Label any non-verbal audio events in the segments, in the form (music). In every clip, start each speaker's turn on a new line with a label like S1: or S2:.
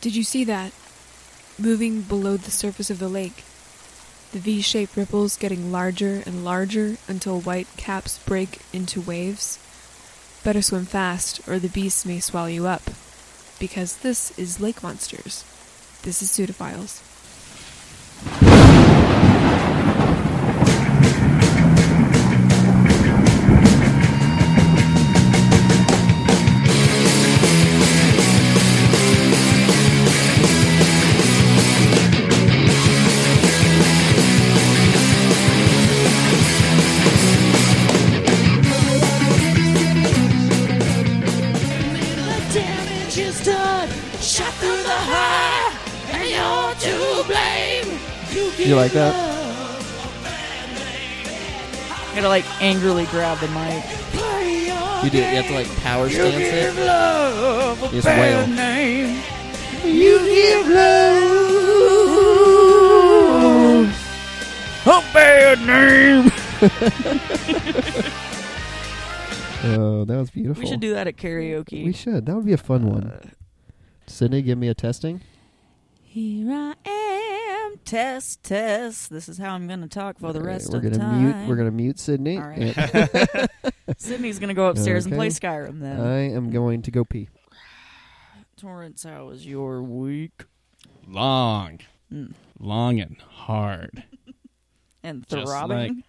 S1: Did you see that? Moving below the surface of the lake. The V shaped ripples getting larger and larger until white caps break into waves. Better swim fast, or the beasts may swallow you up. Because this is Lake Monsters. This is Pseudophiles.
S2: You like that?
S3: I gotta like angrily grab the mic.
S2: You do. It, you have to like power stance it.
S4: love a
S2: Just
S4: bad
S2: wail.
S4: name. You give love a bad name. (laughs)
S2: Oh, that was beautiful.
S3: We should do that at karaoke.
S2: We should. That would be a fun one. Uh, Sydney, give me a testing.
S3: Here I am, test, test. This is how I'm gonna talk for the
S2: Okay,
S3: rest
S2: we're
S3: of
S2: gonna
S3: time.
S2: mute. We're gonna mute Sydney.
S3: All right. (laughs) Sydney's gonna go upstairs and play Skyrim then.
S2: I am going to go pee.
S3: Torrance, how was your week?
S5: Long,
S3: Mm.
S5: long and hard. (laughs)
S3: And
S5: Just
S3: throbbing.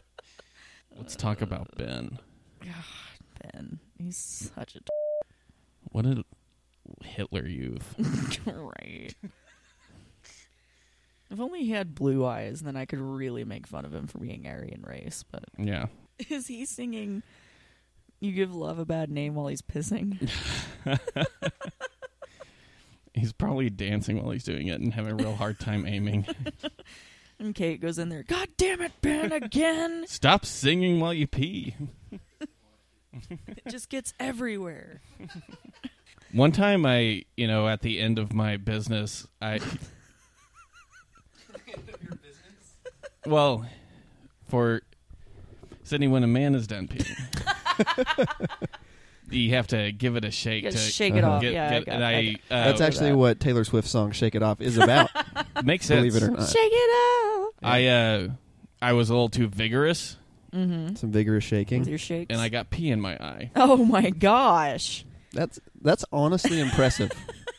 S3: (laughs)
S5: Let's talk about Ben.
S3: God, Ben, he's such a
S5: What a Hitler youth. (laughs)
S3: right. If only he had blue eyes, then I could really make fun of him for being Aryan race. But
S5: Yeah. (laughs)
S3: is he singing "You Give Love a Bad Name" while he's pissing? (laughs)
S5: He's probably dancing while he's doing it and having a real hard time aiming.
S3: And Kate goes in there. God damn it, Ben! Again!
S5: Stop singing while you pee.
S3: it just gets everywhere.
S5: One time I, you know, at the end of my business, I (laughs) Well, for Sydney when a man is done peeing. (laughs) you have to give it a shake to
S3: shake it
S2: Uh-huh.
S3: off.
S5: get,
S3: yeah, I got,
S5: and
S3: I
S5: I,
S3: got-
S5: uh,
S2: That's actually what Taylor Swift's song "Shake It Off" is about. (laughs)
S5: makes sense.
S2: believe it or not.
S3: shake it up.
S5: I uh I was a little too vigorous
S3: Mm-hmm.
S2: Some vigorous
S3: With
S2: shaking.
S3: your shakes.
S5: and I got pee in my eye.
S3: Oh my gosh!
S2: That's that's honestly impressive.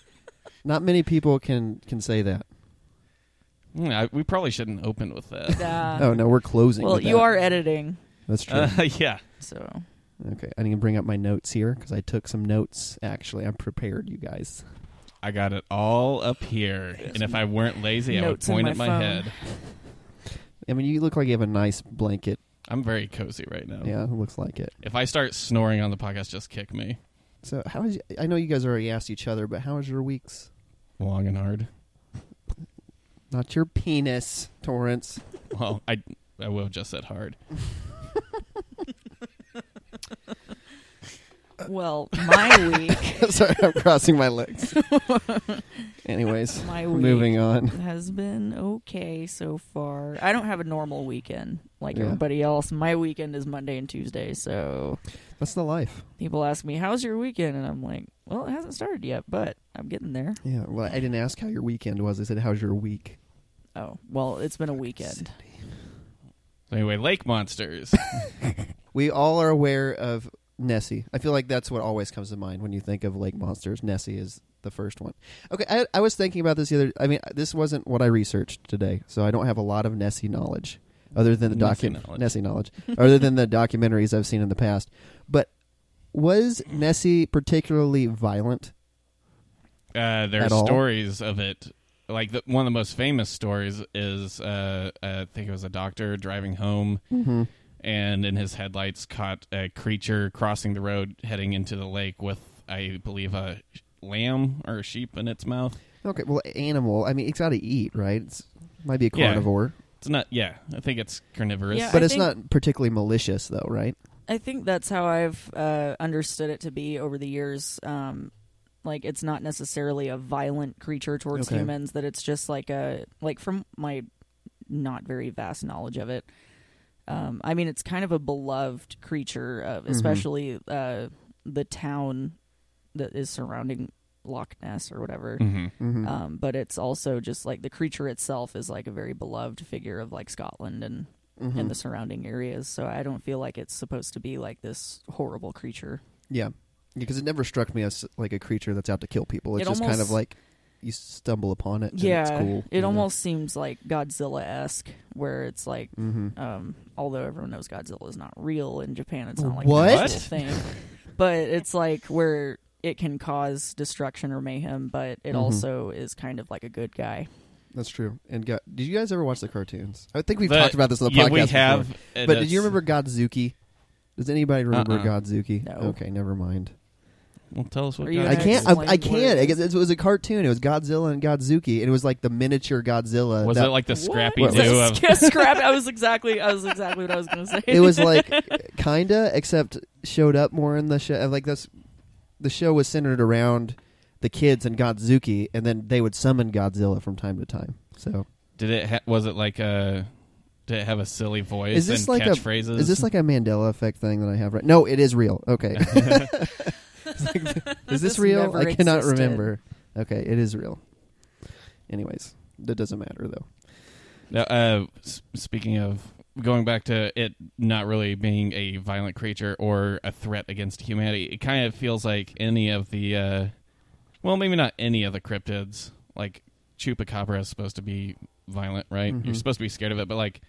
S2: (laughs) Not many people can can say that.
S5: Hmm, I, we probably shouldn't open with that. (laughs)
S3: Uh,
S2: Oh no, we're closing.
S3: well,
S2: with
S3: you
S2: that.
S3: are editing,
S2: That's true.
S5: Uh, (laughs) yeah.
S3: so
S2: okay, I need to bring up my notes here because I took some notes. Actually, I'm prepared, you guys.
S5: I got it all up here. And if I weren't lazy, I would
S3: Notes in
S5: point
S3: my
S5: at my
S3: phone.
S5: head.
S2: I mean, you look like you have a nice blanket.
S5: I'm very cozy right now.
S2: Yeah, it looks like it.
S5: If I start snoring on the podcast, just kick me.
S2: So, how is? I know you guys already asked each other, but how was your weeks?
S5: Long and hard.
S2: Not your penis, Torrance.
S5: Well, I I will have just said hard. (laughs)
S3: well, my (laughs) week,
S2: Sorry, I'm crossing my legs. (laughs) Anyways,
S3: my week
S2: moving on.
S3: has been okay so far. I don't have a normal weekend like
S2: Yeah.
S3: everybody else. My weekend is Monday and Tuesday, so
S2: That's the life.
S3: people ask me, "How's your weekend?" and I'm like, "Well, it hasn't started yet, but I'm getting there."
S2: Yeah. Well, I didn't ask how your weekend was. I said, "How's your week?"
S3: Oh, well, it's been a weekend.
S5: Anyway, lake monsters. (laughs)
S2: We all are aware of Nessie. I feel like that's what always comes to mind when you think of lake monsters. Nessie is the first one. Okay, I, I was thinking about this the other. I mean, this wasn't what I researched today, so I don't have a lot of Nessie knowledge, other than the
S5: Nessie
S2: docu-
S5: knowledge.
S2: Nessie knowledge, other than the (laughs) documentaries I've seen in the past. But was Nessie particularly violent?
S5: Uh, there are
S2: all?
S5: stories of it. Like the, one of the most famous stories is uh, I think it was a doctor driving home,
S2: Mm-hmm.
S5: And in his headlights caught a creature crossing the road heading into the lake with, I believe, a lamb or a sheep in its mouth.
S2: Okay, well, animal. I mean, it's got to eat, right? It's might be a
S5: Yeah.
S2: carnivore,
S5: It's not. Yeah, I think it's carnivorous.
S3: Yeah,
S2: but
S3: I
S2: it's not particularly malicious, though, right?
S3: I think that's how I've uh, understood it to be over the years. Um, like it's not necessarily a violent creature towards
S2: Okay.
S3: humans; that it's just like a like from my not very vast knowledge of it. Um, I mean, it's kind of a beloved creature, of,
S2: Mhm.
S3: especially uh, the town that is surrounding Loch Ness or whatever.
S5: hmm
S2: Mhm.
S3: Um, but it's also just like the creature itself is like a very beloved figure of like Scotland and
S2: Mhm.
S3: and the surrounding areas. So I don't feel like it's supposed to be like this horrible creature.
S2: yeah, because it never struck me as like a creature that's out to kill people. It's
S3: It
S2: just kind of like you stumble upon it. And
S3: yeah,
S2: it's cool.
S3: it almost seems like Godzilla esque, where it's like,
S2: hmm
S3: um, although everyone knows Godzilla is not real in Japan, it's not like
S2: What?
S3: an actual thing. (laughs) but it's like where it can cause destruction or mayhem, but it
S2: Mhm.
S3: also is kind of like a good guy.
S2: That's true. And got, did you guys ever watch the cartoons? I think we've
S5: The-
S2: talked about this on the
S5: yeah,
S2: podcast.
S5: we have. uh,
S2: But did you remember Godzooky? Does anybody remember
S5: Uh-uh.
S2: Godzooky?
S3: No.
S2: Okay, never mind.
S5: Well, tell us what.
S3: Are you
S5: God-
S2: I
S3: gonna
S2: can't. I, I
S3: what
S2: can't.
S3: it
S2: It,
S3: is?
S2: it was a cartoon. It was Godzilla and Godzooky, and it was like the miniature Godzilla.
S5: Was
S2: that-
S5: it like the Scrappy
S2: What?
S5: Doo (laughs) of?
S3: Just scrap. I was exactly. I was exactly what I was going to say.
S2: it was like (laughs) kinda, except showed up more in the show. Uh, like this, the show was centered around the kids and Godzooky, and then they would summon Godzilla from time to time. So
S5: Did it? Ha- was it like a? Did it have a silly voice
S2: Is this
S5: and
S2: like a-
S5: catchphrases?
S2: is this like a Mandela effect thing that I have right? No, it is real. Okay, It's (laughs) like, (laughs) (laughs) is this,
S3: This
S2: real? I cannot
S3: existed.
S2: remember. Okay, it is real. Anyways, that doesn't matter though.
S5: Now, uh, s- speaking of going back to it not really being a violent creature or a threat against humanity, it kind of feels like any of the, uh, well, maybe not any of the cryptids. Like Chupacabra is supposed to be violent, right?
S2: Mhm.
S5: You're supposed to be scared of it, but like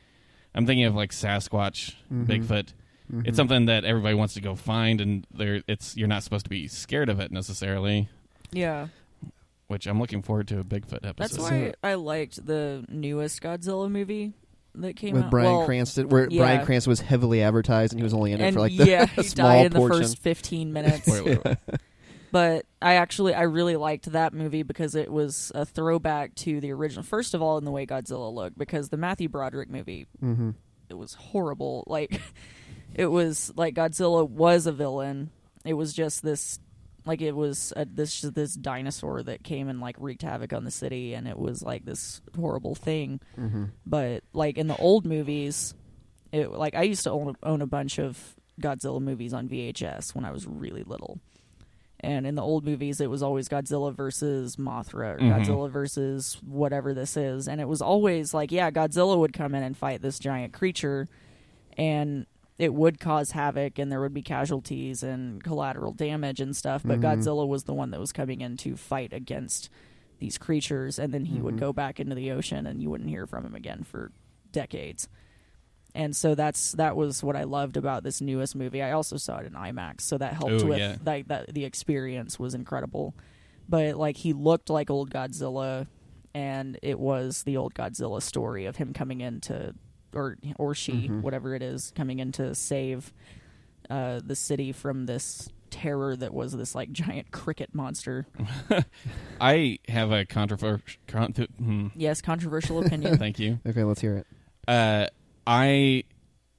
S5: I'm thinking of like Sasquatch,
S2: Mhm.
S5: Bigfoot.
S2: Mhm.
S5: It's something that everybody wants to go find, and there, it's you're not supposed to be scared of it necessarily.
S3: yeah.
S5: Which I'm looking forward to a Bigfoot episode.
S3: That's why I liked the newest Godzilla movie that came
S2: with
S3: out.
S2: Bryan
S3: well,
S2: Cranston, where
S3: yeah.
S2: Bryan Cranston was heavily advertised, and he was only in it
S3: and
S2: for like the,
S3: yeah,
S2: a (laughs)
S3: he
S2: small
S3: died in the first fifteen minutes.
S5: Spoiler alert. (laughs)
S3: But I actually I really liked that movie because it was a throwback to the original. First of all, in the way Godzilla looked, because the Matthew Broderick movie
S2: hmm
S3: it was horrible. Like (laughs) it was like Godzilla was a villain. It was just this like it was a, this this dinosaur that came and like wreaked havoc on the city, and it was like this horrible thing.
S2: hmm
S3: But like in the old movies, it like I used to own own a bunch of Godzilla movies on VHS when I was really little. And in the old movies, it was always Godzilla versus Mothra or
S5: Mhm.
S3: Godzilla versus whatever this is. And it was always like, yeah, Godzilla would come in and fight this giant creature, and it would cause havoc, and there would be casualties and collateral damage and stuff. But
S2: Mhm.
S3: Godzilla was the one that was coming in to fight against these creatures, and then he would
S2: Mhm.
S3: go back into the ocean, and you wouldn't hear from him again for decades. And so that's that was what I loved about this newest movie. I also saw it in IMAX, so that helped
S5: Ooh,
S3: with
S5: yeah.
S3: like that the experience was incredible. But like he looked like old Godzilla and it was the old Godzilla story of him coming in to or or she,
S2: Mhm.
S3: whatever it is, coming in to save uh, the city from this terror that was this like giant cricket monster. (laughs)
S5: I have a controversial. Con- hmm,
S3: Yes, controversial opinion. (laughs)
S5: thank you.
S2: Okay, let's hear it.
S5: Uh, I,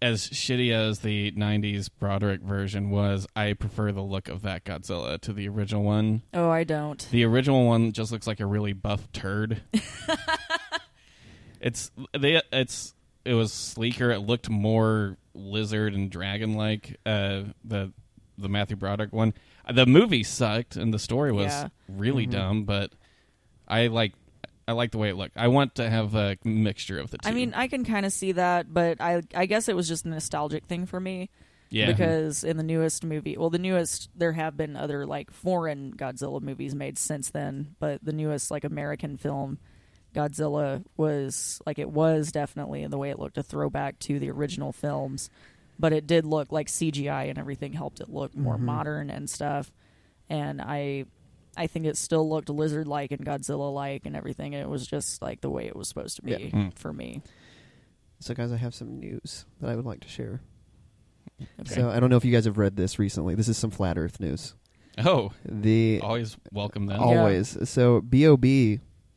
S5: as shitty as the '90s Broderick version was, I prefer the look of that Godzilla to the original one.
S3: oh, I don't.
S5: The original one just looks like a really buff turd. (laughs) it's they. It's it was sleeker. It looked more lizard and dragon like. Uh, the the Matthew Broderick one. The movie sucked and the story was
S3: Yeah.
S5: really
S2: Mhm.
S5: dumb, but I like I like the way it looked. I want to have a mixture of the two.
S3: I mean, I can kind of see that, but I I guess it was just a nostalgic thing for me.
S5: yeah,
S3: because in the newest movie, well, the newest there have been other like foreign Godzilla movies made since then, but the newest like American film Godzilla was like it was definitely in the way it looked a throwback to the original films, but it did look like CGI and everything helped it look more
S2: Mhm.
S3: modern and stuff. And I I think it still looked lizard like and Godzilla like and everything. And it was just like the way it was supposed to be
S2: Yeah.
S5: Mm.
S3: for me.
S2: So, guys, I have some news that I would like to share.
S3: Okay.
S2: So, I don't know if you guys have read this recently. This is some flat Earth news.
S5: oh,
S2: The
S5: always welcome then.
S2: always so Bob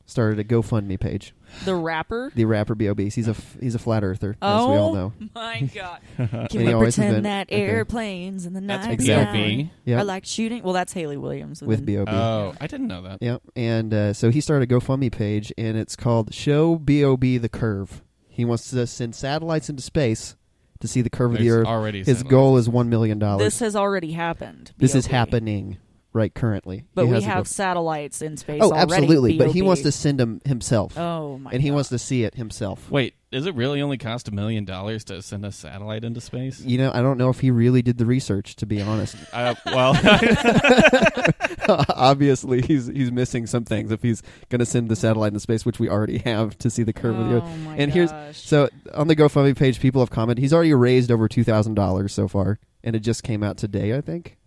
S2: started a GoFundMe page.
S3: the rapper.
S2: The rapper Bob. He's a f- he's a flat earther, as we all know.
S3: my (laughs) god! Can
S2: he
S3: we
S2: always has
S3: pretend
S2: been-
S3: that
S2: okay.
S3: airplanes in the
S5: That's
S3: night
S2: Exactly.
S3: sky
S2: Yeah,
S3: are like shooting? Well, that's Hayley Williams
S2: with
S3: then-
S2: Bob.
S5: Oh, I didn't know that.
S2: Yeah, and uh, so he started a GoFundMe page, and it's called "Show Bob the Curve." He wants to send satellites into space to see the curve of the
S5: There's
S2: Earth.
S5: already
S2: His
S5: satellites.
S2: goal is one million dollars.
S3: This has already happened.
S2: This is
S3: BOB.
S2: happening right currently.
S3: But
S2: He
S3: we have
S2: go-
S3: satellites in space
S2: oh,
S3: already.
S2: absolutely. But he wants to send them himself,
S3: Oh my!
S2: and he
S3: God.
S2: wants to see it himself.
S5: Wait, does it really only cost a million dollars to send a satellite into space?
S2: You know, I don't know if he really did the research. To be honest, (laughs)
S5: Uh, well, (laughs)
S2: obviously he's he's missing some things if he's going to send the satellite into space, which we already have to see the curve of the Earth.
S3: Oh my
S2: And here's- So on the GoFundMe page, people have commented. He's already raised over two thousand dollars so far, and it just came out today, I think,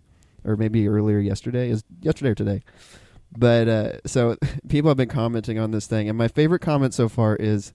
S2: or maybe earlier yesterday. Is yesterday or today? But uh, so (laughs) people have been commenting on this thing, and my favorite comment so far is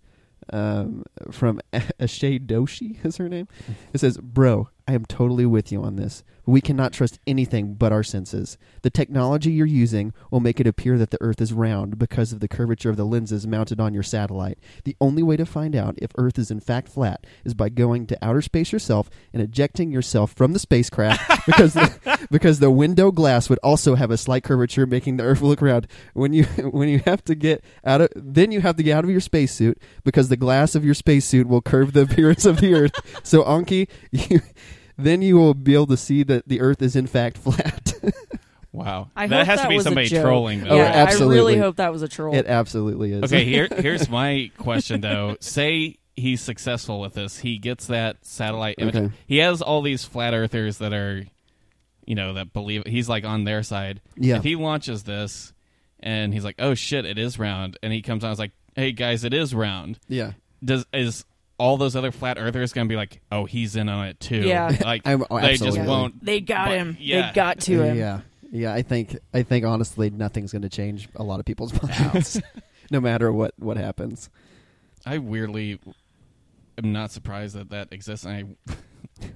S2: um, from (laughs) Ashay Doshi. Is her name? It says, "Bro, I am totally with you on this. We cannot trust anything but our senses. The technology you're using will make it appear that the Earth is round because of the curvature of the lenses mounted on your satellite. The only way to find out if Earth is in fact flat is by going to outer space yourself and ejecting yourself from the spacecraft (laughs) because the, because the window glass would also have a slight curvature, making the Earth look round. When you (laughs) when you have to get out of then you have to get out of your spacesuit because the glass of your spacesuit will curve the appearance of the Earth. (laughs) So Anki, you, then you will be able to see that the Earth is in fact (laughs) flat.
S5: wow,
S3: I
S5: that
S3: hope
S5: has
S3: that
S5: to be
S3: was a
S5: somebody
S3: joke.
S5: trolling. Though,
S2: Oh,
S3: yeah,
S5: right?
S3: I
S2: absolutely.
S3: really hope that was a troll.
S2: it absolutely is.
S5: Okay, here (laughs) here's my question though. Say he's successful with this. He gets that satellite image.
S2: Okay.
S5: He has all these flat earthers that are you know, that believe he's like on their side.
S2: Yeah.
S5: If he launches this and he's like, "Oh shit, it is round." And he comes out and is like, "Hey guys, it is round."
S2: yeah.
S5: Does is all those other flat earthers going to be like, "Oh, he's in on it too."
S3: Yeah. (laughs)
S5: Like
S2: I'm- oh,
S5: they just
S2: absolutely.
S5: won't
S3: they got
S5: But-
S3: him.
S5: yeah.
S3: They got to him.
S2: Yeah, yeah. I think I think honestly, nothing's going to change a lot of people's (laughs) minds, (laughs) no matter what what happens.
S5: I weirdly am not surprised that that exists. And I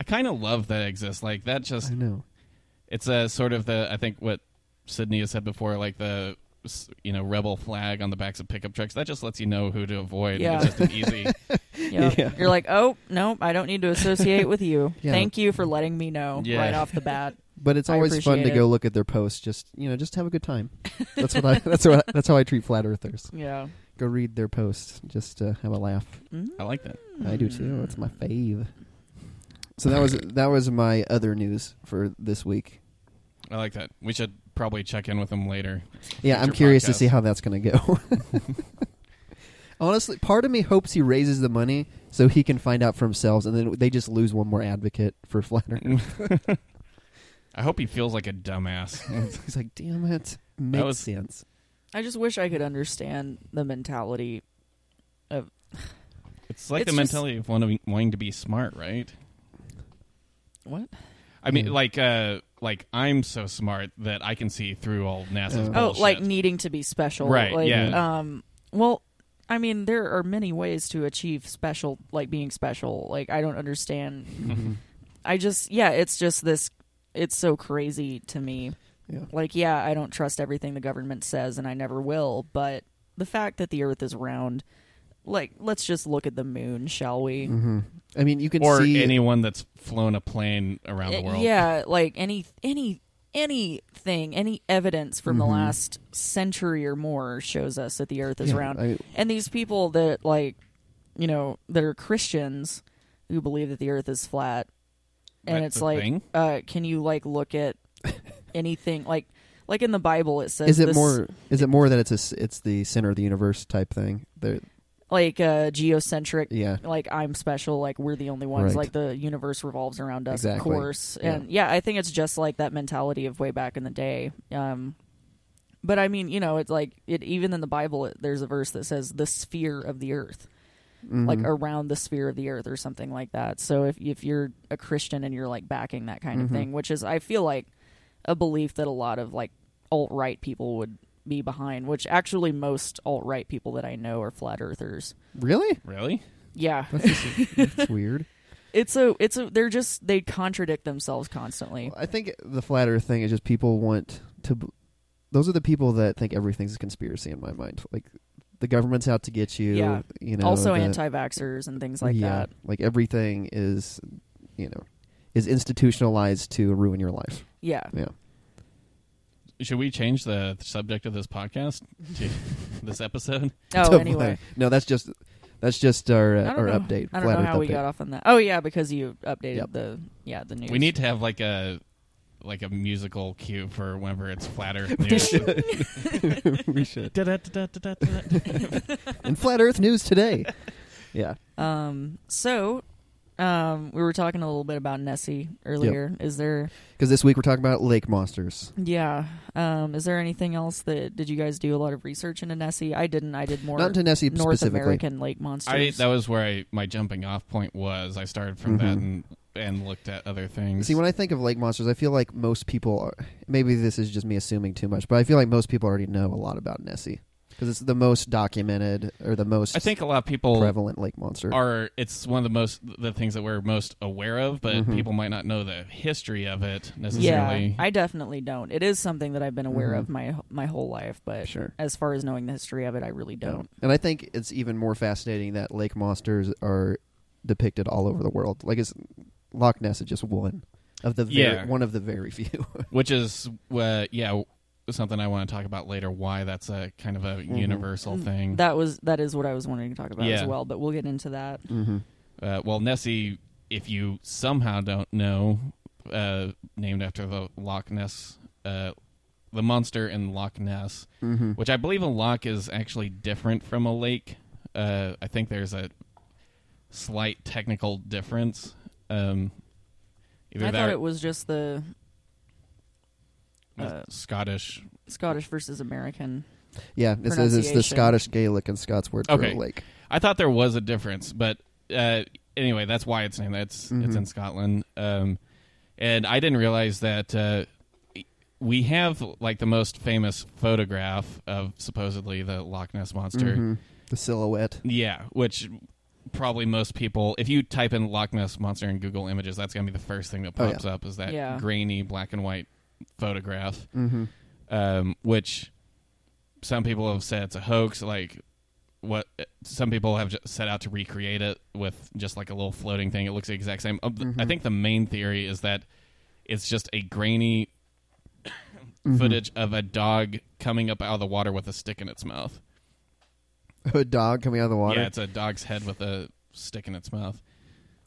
S5: I kind of love that it exists. Like that just
S2: I know.
S5: it's a sort of the I think what Sydney has said before, like the s- you know rebel flag on the backs of pickup trucks. That just lets you know who to avoid.
S3: Yeah.
S5: It's just an easy. (laughs)
S3: Yep.
S2: Yeah.
S3: You're like, oh no, I don't need to associate with you.
S2: Yeah.
S3: Thank you for letting me know
S5: Yeah.
S3: right off the bat.
S2: But it's always fun to
S3: appreciate
S2: go look at their posts. Just you know, just have a good time. That's what I. (laughs) That's what. I, that's how I treat flat earthers.
S3: Yeah.
S2: Go read their posts. Just uh, have a laugh.
S3: Mm.
S5: I like that.
S2: I do too. It's my fave. So that was that was my other news for this week.
S5: I like that. We should probably check in with him later.
S2: Yeah, I'm
S5: Future
S2: curious to see how that's going to go. (laughs) Honestly, part of me hopes he raises the money so he can find out for themselves, and then they just lose one more advocate for flat Earth. (laughs)
S5: I hope he feels like a dumbass. (laughs)
S2: He's like, "Damn it, makes
S5: was-
S2: sense."
S3: I just wish I could understand the mentality of (sighs)
S5: It's like
S3: It's
S5: the
S3: just-
S5: mentality of wanting, wanting to be smart, right?
S3: what?
S5: I mean,
S2: Yeah.
S5: like, uh, like I'm so smart that I can see through all NASA's
S2: Oh.
S3: Oh,
S5: bullshit.
S3: like needing to be special.
S5: Right,
S3: Like,
S5: yeah.
S3: Um. Well, I mean, there are many ways to achieve special, like being special. Like, I don't understand.
S2: Mhm.
S3: I just, yeah, it's just this. It's so crazy to me.
S2: Yeah.
S3: Like, yeah, I don't trust everything the government says, and I never will. But the fact that the Earth is round, like, let's just look at the moon, shall we?
S2: hmm I mean, you can
S5: or
S2: see
S5: anyone that's flown a plane around the
S3: Uh,
S5: world.
S3: Yeah, like any any anything, any evidence from the
S2: Mhm.
S3: last century or more shows us that the Earth is
S2: Yeah,
S3: round.
S2: I-
S3: and these people that like, you know, that are Christians who believe that the Earth is flat, and
S5: That's
S3: it's like,
S5: thing?
S3: uh, can you like look at (laughs) anything like like in the Bible it says
S2: is it
S3: this-
S2: more? Is it more that it's a s it's the center of the universe type thing? They're,
S3: like uh, geocentric
S2: yeah,
S3: like I'm special, like we're the only ones,
S2: Right.
S3: like the universe revolves around us,
S2: Exactly.
S3: of course.
S2: Yeah.
S3: And yeah, I think it's just like that mentality of way back in the day. Um, but I mean, you know, it's like it even in the Bible, it, there's a verse that says the sphere of the earth, like
S2: Mhm.
S3: around the sphere of the earth or something like that. So if if you're a Christian and you're like backing that kind of
S2: Mhm.
S3: thing, which is I feel like a belief that a lot of like alt right people would be behind, which actually most alt right people that I know are flat earthers.
S2: really?
S5: Really?
S3: Yeah.
S2: That's, just, (laughs) that's weird.
S3: It's a it's a they're just they contradict themselves constantly.
S2: I think the flat Earth thing is just people want to. Those are the people that think everything's a conspiracy. In my mind, like the government's out to get you.
S3: Yeah.
S2: You know,
S3: also anti-vaxxers and things like
S2: yeah,
S3: that.
S2: Like everything is, you know, is institutionalized to ruin your life.
S3: Yeah.
S2: Yeah.
S5: Should we change the subject of this podcast to (laughs) this episode?
S3: Oh,
S2: To-
S3: anyway.
S2: no, that's just that's just our
S3: I
S2: uh,
S3: don't
S2: our
S3: know.
S2: update.
S3: I don't
S2: flat
S3: know
S2: Earth
S3: how we
S2: update.
S3: got off on that. Oh yeah, because you updated
S2: Yep.
S3: the yeah the news.
S5: We need to have like a like a musical cue for whenever it's flat Earth (laughs) news. (laughs)
S2: we should.
S5: Da-da-da-da-da-da.
S2: And flat Earth news today. Yeah.
S3: Um, so, um, we were talking a little bit about Nessie earlier. Is there,
S2: Because this week we're talking about lake monsters.
S3: yeah, um, is there anything else that did you guys do a lot of research into Nessie? I didn't. I did more
S2: Not into Nessie
S3: North
S2: specifically.
S3: American lake monsters.
S5: I that was where I my jumping off point was. I started from that
S2: Mhm.
S5: and and looked at other things.
S2: See, when I think of lake monsters, I feel like most people are. Maybe this is just me assuming too much, but I feel like most people already know a lot about Nessie because it's the most documented or the most
S5: I think a lot of people
S2: prevalent lake monster.
S5: are it's one of the most the things that we're most aware of, but
S2: Mhm.
S5: people might not know the history of it necessarily.
S3: yeah,
S5: necessarily.
S3: I definitely don't. It is something that I've been aware
S2: Mhm.
S3: of my my whole life, but
S2: Sure.
S3: as far as knowing the history of it, I really don't.
S2: And I think it's even more fascinating that lake monsters are depicted all over the world. Like, it's Loch Ness is just one of the very,
S5: Yeah.
S2: one of the very (laughs) few.
S5: which is uh, yeah something I want to talk about later. Why that's a kind of a
S2: Mhm.
S5: universal thing.
S3: That was that is what I was wanting to talk about as well, but we'll get into that.
S2: mm-hmm.
S5: Uh, well, Nessie, if you somehow don't know, uh, named after the Loch Ness, uh, the monster in Loch Ness,
S2: Mm-hmm.
S5: which I believe a loch is actually different from a lake. Uh, I think there's a slight technical difference. Um,
S3: I thought it was just the
S5: uh, Scottish.
S3: Scottish versus American.
S2: Yeah, it says it's the Scottish Gaelic and Scots word for
S5: Okay.
S2: lake.
S5: I thought there was a difference, but uh, anyway, that's why it's named. That's it's in Scotland, um, and I didn't realize that uh, we have like the most famous photograph of supposedly the Loch Ness monster.
S2: Mhm. The silhouette.
S5: Yeah, which probably most people, if you type in Loch Ness monster in Google Images, that's gonna be the first thing that
S2: Oh, yeah.
S5: pops up is that
S3: Yeah.
S5: grainy black and white photograph,
S2: Mm-hmm.
S5: um, which some people have said it's a hoax. Like what some people have set out to recreate it with just like a little floating thing. It looks the exact same. Uh, th- I think the main theory is that it's just a grainy (coughs)
S2: Mhm.
S5: footage of a dog coming up out of the water with a stick in its mouth.
S2: A dog coming out of the water.
S5: Yeah, it's a dog's head with a stick in its mouth.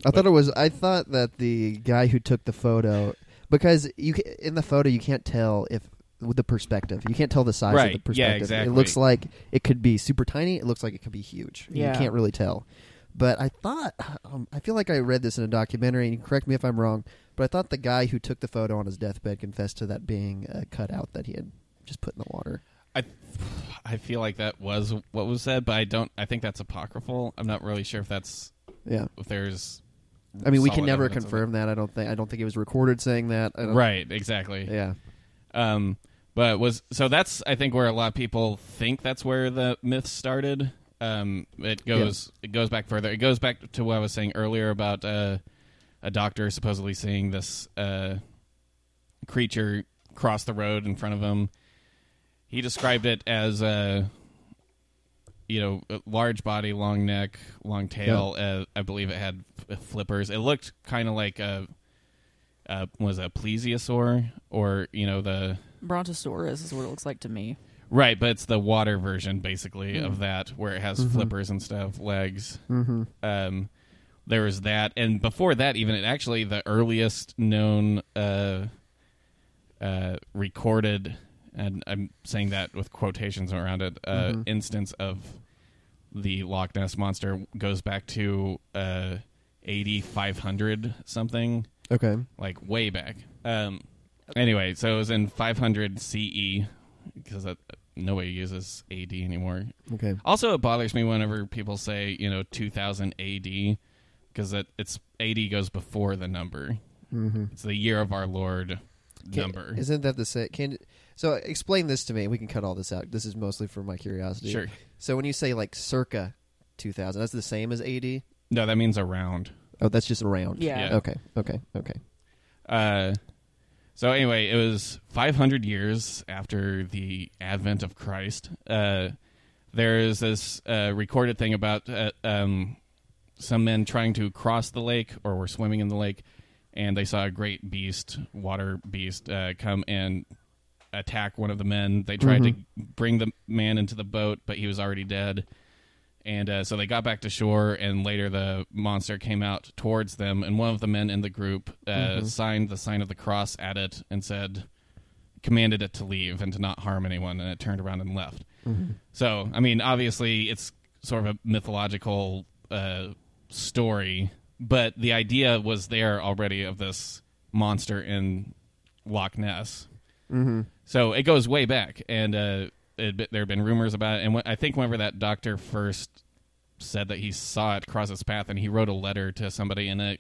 S2: I thought it was. I thought that the guy who took the photo, because you ca- in the photo you can't tell if with the perspective. You can't tell the size
S5: Right.
S2: of the
S5: Yeah,
S2: perspective.
S5: exactly.
S2: It looks like it could be super tiny. It looks like it could be huge.
S3: Yeah.
S2: You can't really tell. But I thought, um, I feel like I read this in a documentary, and you can correct me if I'm wrong. But I thought the guy who took the photo on his deathbed confessed to that being a cutout that he had just put in the water.
S5: I I feel like that was what was said, but I don't. I think that's apocryphal. I'm not really sure if that's
S2: Yeah.
S5: if there's.
S2: I mean, we can never confirm that. I don't think. I don't think it was recorded saying that. I
S5: it.
S2: don't-
S5: Right. Exactly.
S2: Yeah.
S5: Um. But was so that's I think where a lot of people think that's where the myth started. Um. It goes it goes back further. It goes back to what I was saying earlier about uh, a doctor supposedly seeing this uh, creature cross the road in front of him. He described it as a, you know, large body, long neck, long tail. Uh, I believe it had flippers. It looked kind of like a, uh, was a plesiosaur or you know the
S3: Brontosaurus is what it looks like to me.
S5: right, but it's the water version basically
S3: Mm.
S5: of that where it has
S2: Mhm.
S5: flippers and stuff, legs.
S2: Mm-hmm.
S5: Um, there was that, and before that, even it actually the earliest known uh, uh, recorded, and I'm saying that with quotations around it, uh,
S2: Mhm.
S5: instance of the Loch Ness monster goes back to uh, 8500 something,
S2: Okay.
S5: like way back. Um, anyway, so it was in 500 CE because that, nobody uses AD anymore.
S2: Okay.
S5: Also, it bothers me whenever people say, you know, 2000 AD, because it, it's AD goes before the number.
S2: Mm-hmm.
S5: It's the year of our Lord
S2: Can-
S5: number.
S2: Isn't that the same? Can so explain this to me? We can cut all this out. This is mostly for my curiosity.
S5: Sure.
S2: So when you say like circa 2000, that's the same as AD.
S5: No, that means around.
S2: Oh, that's just around.
S3: Yeah.
S5: Yeah.
S2: Okay. Okay. Okay.
S5: Uh, so anyway, it was 500 years after the advent of Christ. Uh, there is this uh, recorded thing about uh, um, some men trying to cross the lake or were swimming in the lake, and they saw a great beast, water beast, uh, come and attack one of the men. They tried to bring the man into the boat, but he was already dead. And uh, so they got back to shore, and later the monster came out towards them, and one of the men in the group uh,
S2: Mhm.
S5: signed the sign of the cross at it and said, commanded it to leave and to not harm anyone, and it turned around and left.
S2: Mhm.
S5: So, I mean, obviously, it's sort of a mythological uh, story, but the idea was there already of this monster in Loch Ness.
S2: Mhm.
S5: So it goes way back, and uh, it, there have been rumors about it. And wh- I think whenever that doctor first said that he saw it cross his path, and he wrote a letter to somebody, and it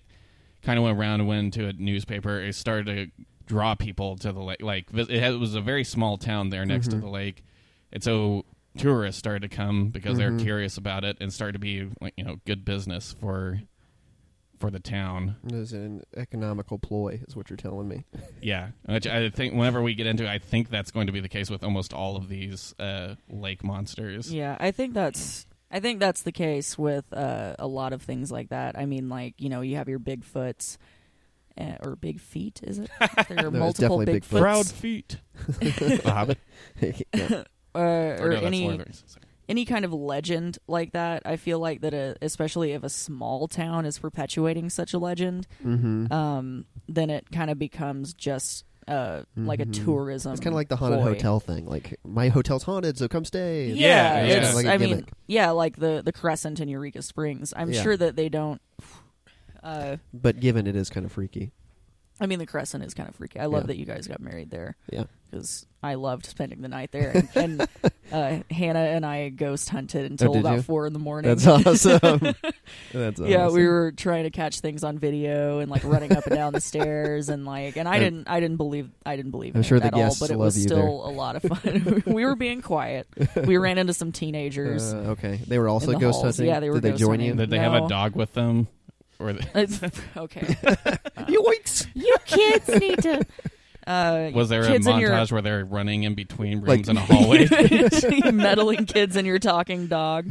S5: kind of went around and went into a newspaper. It started to draw people to the lake. Like it, had, it was a very small town there next to
S2: Mhm.
S5: the lake, and so tourists started to come because they're
S2: Mhm.
S5: curious about it and started to be like you know good business for for the town.
S2: It was an economical ploy, is what you're telling me. (laughs)
S5: Yeah, which I think whenever we get into, it, I think that's going to be the case with almost all of these uh, lake monsters.
S3: Yeah, I think that's I think that's the case with uh, a lot of things like that. I mean, like you know, you have your Bigfoots uh, or Big Feet, is it? (laughs) There are
S2: No,
S3: multiple
S2: definitely
S3: Bigfoots,
S2: Bigfoot.
S5: Proud feet. (laughs) the Hobbit.
S2: yeah.
S3: uh,
S5: Or,
S3: or
S5: no, that's
S3: any
S5: Lord of the Rings. Sorry.
S3: any kind of legend like that. I feel like that, a, especially if a small town is perpetuating such a legend,
S2: Mm-hmm.
S3: um, then it kind of becomes just uh, like a
S2: Mhm.
S3: tourism.
S2: It's kind of like the haunted
S3: ploy.
S2: hotel thing. Like my hotel's haunted, so come stay.
S3: Yeah,
S5: Yeah, yeah.
S3: it's.
S2: Like a
S3: I mean, yeah, like the the Crescent in Eureka Springs. I'm
S2: Yeah.
S3: sure that they don't. (sighs) Uh,
S2: But given it is kind of freaky.
S3: I mean, the Crescent is kind of freaky. I love
S2: Yeah.
S3: that you guys got married there
S2: Yeah.
S3: Because I loved spending the night there. And, and (laughs) uh, Hannah and I ghost hunted until
S2: Oh,
S3: about
S2: you?
S3: four in the morning.
S2: That's awesome. (laughs) That's
S3: yeah,
S2: awesome.
S3: we were trying to catch things on video and like running up and down the stairs and like, and I didn't, I didn't believe, I didn't believe
S2: I'm
S3: in
S2: sure
S3: it
S2: the
S3: at all,
S2: guests
S3: but it was still
S2: there.
S3: a lot of fun. (laughs) we were being quiet. We ran into some teenagers.
S2: Uh, okay. They were also
S3: the
S2: ghost
S3: halls.
S2: hunting.
S3: Yeah, they were
S2: Did they join
S3: hunting.
S2: you?
S5: Did they have a dog with them? Or the,
S3: It's- okay.
S2: Yoinks!
S4: You kids need to.
S3: Uh,
S5: was there a
S3: kids in your-
S5: montage where they're running in between
S2: Like-
S5: rooms in a hallway? (laughs) (laughs) (laughs)
S3: meddling kids and your talking dog.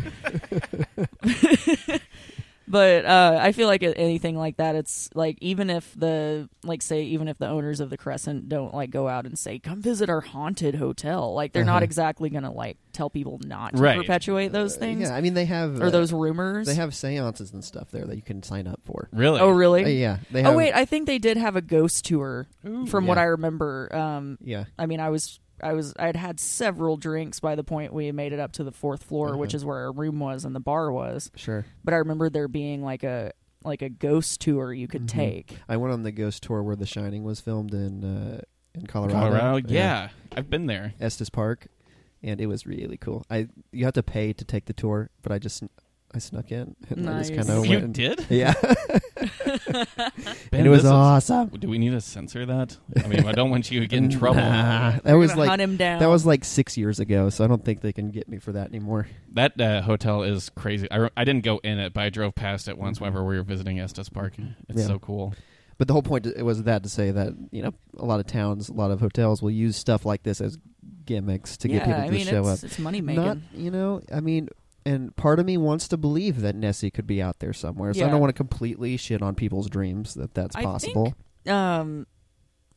S3: But uh, I feel like anything like that, it's like even if the like say even if the owners of the Crescent don't like go out and say come visit our haunted hotel, like they're not
S2: Uh-huh.
S3: exactly gonna like tell people not to
S5: Right.
S3: perpetuate those
S2: Uh,
S3: things
S2: yeah, I mean they have
S3: or
S2: uh,
S3: those rumors.
S2: They have seances and stuff there that you can sign up for.
S5: really?
S3: oh really?
S2: Uh, yeah, they have.
S3: oh wait, I think they did have a ghost tour
S5: Ooh.
S3: from what I remember. Um,
S2: yeah,
S3: I mean, I was I was I had had several drinks by the point we made it up to the fourth floor,
S2: Uh-huh.
S3: which is where our room was and the bar was.
S2: sure.
S3: But I remember there being like a like a ghost tour you could
S2: Mhm.
S3: take.
S2: I went on the ghost tour where The Shining was filmed in uh, in Colorado.
S5: Colorado? Yeah. I've been there.
S2: Estes Park, and it was really cool. I you have to pay to take the tour, but I just I snuck in (laughs) and I just
S3: Nice.
S2: kind of
S5: You
S2: went. and-
S5: did? (laughs)
S2: Yeah, (laughs)
S5: Ben,
S2: and it was
S5: this is-
S2: awesome.
S5: Do we need to censor that? I mean, I don't want you to get in trouble.
S2: Nah, that was like
S3: hunt him down.
S2: that was like six years ago, so I don't think they can get me for that anymore.
S5: That uh, hotel is crazy. I, re- I didn't go in it, but I drove past it once
S2: Mhm.
S5: whenever we were visiting Estes Park. It's
S2: Yeah.
S5: so cool.
S2: But the whole point it was that to say that you know a lot of towns, a lot of hotels will use stuff like this as gimmicks to
S3: yeah,
S2: get people
S3: I
S2: to
S3: mean,
S2: show
S3: it's,
S2: up.
S3: It's money making.
S2: Not you know, I mean, and part of me wants to believe that Nessie could be out there somewhere. So I don't want to completely shit on people's dreams that that's
S3: I
S2: possible.
S3: um,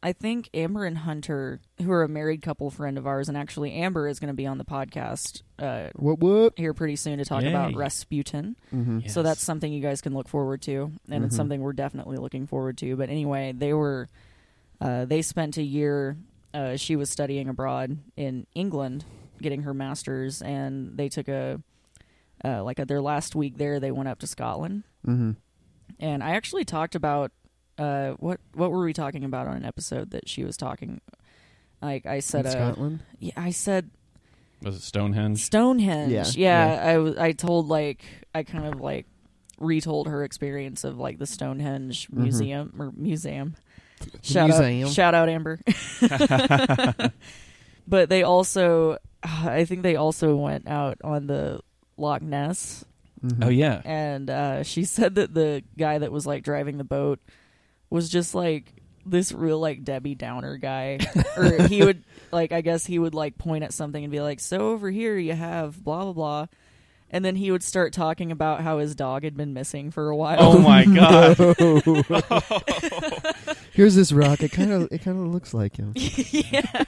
S3: I think Amber and Hunter, who are a married couple friend of ours, and actually Amber is going to be on the podcast uh,
S2: What what?
S3: here pretty soon to talk
S5: Yay.
S3: about Rasputin.
S2: Mm-hmm.
S5: Yes.
S3: So that's something you guys can look forward to, and it's
S2: Mhm.
S3: something we're definitely looking forward to. But anyway, they were uh, they spent a year. Uh, she was studying abroad in England, getting her master's, and they took a uh, like their last week there. They went up to Scotland,
S2: Mm-hmm.
S3: and I actually talked about uh, what what were we talking about on an episode that she was talking. Like I said, uh,
S2: Scotland.
S3: yeah, I said
S5: Was it Stonehenge?
S3: Stonehenge.
S2: Yeah,
S3: Yeah,
S2: yeah.
S3: I. I told like I kind of like retold her experience of like the Stonehenge
S2: Mhm.
S3: museum or museum. (laughs) Shout
S2: Museum.
S3: out, shout out, Amber. (laughs) (laughs) but they also, I think they also went out on the Loch Ness,
S2: Mhm.
S5: Oh yeah.
S3: and uh, she (laughs) said that the guy that was like driving the boat was just like this real like Debbie Downer guy, (laughs) or he would like I guess he would like point at something and be like, "So over here you have blah blah blah," and then he would start talking about how his dog had been missing for a while.
S5: Oh my (laughs) god.
S2: Here's this rock. It kind of it kind of looks like him.
S3: yeah,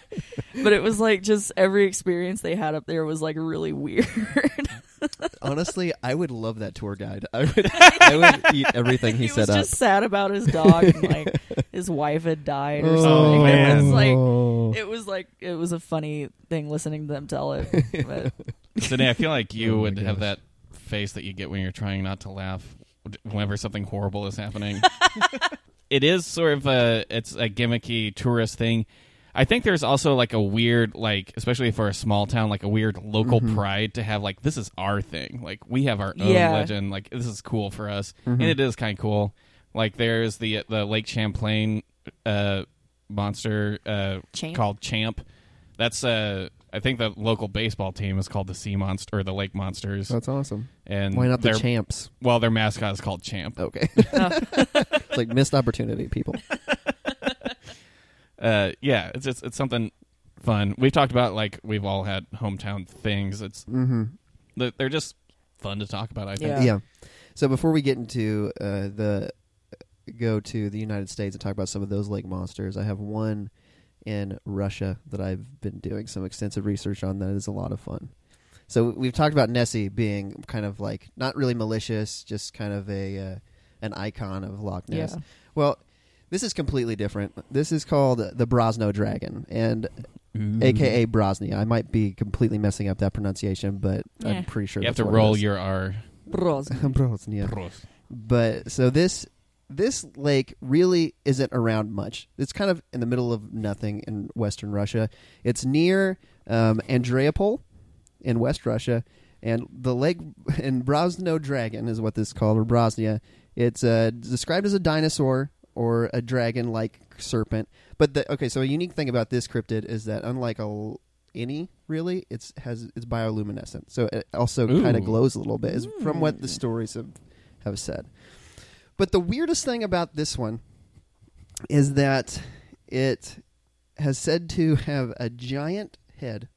S3: but it was like just every experience they had up there was like really weird.
S2: On (laughs) Honestly, I would love that tour guide. I would, I would (laughs) eat everything he,
S3: he
S2: set
S3: was
S2: up.
S3: just sad about his dog and like (laughs) his wife had died or
S2: Oh,
S3: something.
S5: man.
S3: It was like oh. it was like it was a funny thing listening to them tell it. But
S5: Sydney, I feel like you
S2: Oh my
S5: would have that face that you get when you're trying not to laugh whenever something horrible is happening. it is sort of a it's a gimmicky tourist thing. I think there's also like a weird like especially for a small town like a weird local
S2: Mm-hmm.
S5: pride to have like this is our thing. Like we have our own
S3: Yeah.
S5: legend. Like this is cool for us.
S2: Mm-hmm.
S5: And it is kind of cool. Like there's the the Lake Champlain uh monster uh
S3: Champ?
S5: called Champ. That's uh I think the local baseball team is called the Sea Monster or the Lake Monsters.
S2: That's awesome.
S5: and
S2: Why not the champs?
S5: Well, their mascot is called Champ.
S2: Okay, (laughs) (laughs) it's like missed opportunity, people. (laughs)
S5: Uh, yeah, it's just it's something fun. We've talked about like we've all had hometown things. It's
S2: Mm-hmm.
S5: they're they're just fun to talk about. I think.
S3: Yeah.
S2: Yeah. So before we get into uh, the go to the United States and talk about some of those lake monsters, I have one in Russia that I've been doing some extensive research on. That is a lot of fun. So we've talked about Nessie being kind of like not really malicious, just kind of a uh, an icon of Loch Ness.
S3: yeah.
S2: Well, this is completely different. This is called the Brosno Dragon, and AKA Brosnya. I might be completely messing up that pronunciation, but
S3: Yeah.
S2: I'm pretty sure
S5: You have to
S2: what
S5: roll your R. (laughs)
S3: Bros.
S2: Brosnya. But so this this lake really isn't around much. It's kind of in the middle of nothing in western Russia. It's near um, Andreapol in West Russia, and the lake (laughs) in Brosno Dragon is what this is called, or Brosnya. It's uh, described as a dinosaur or a dragon-like serpent. But the okay, so a unique thing about this cryptid is that unlike a any really, it's has it's bioluminescent, so it also kind of glows a little bit, is from what the stories have have said. But the weirdest thing about this one is that it has said to have a giant head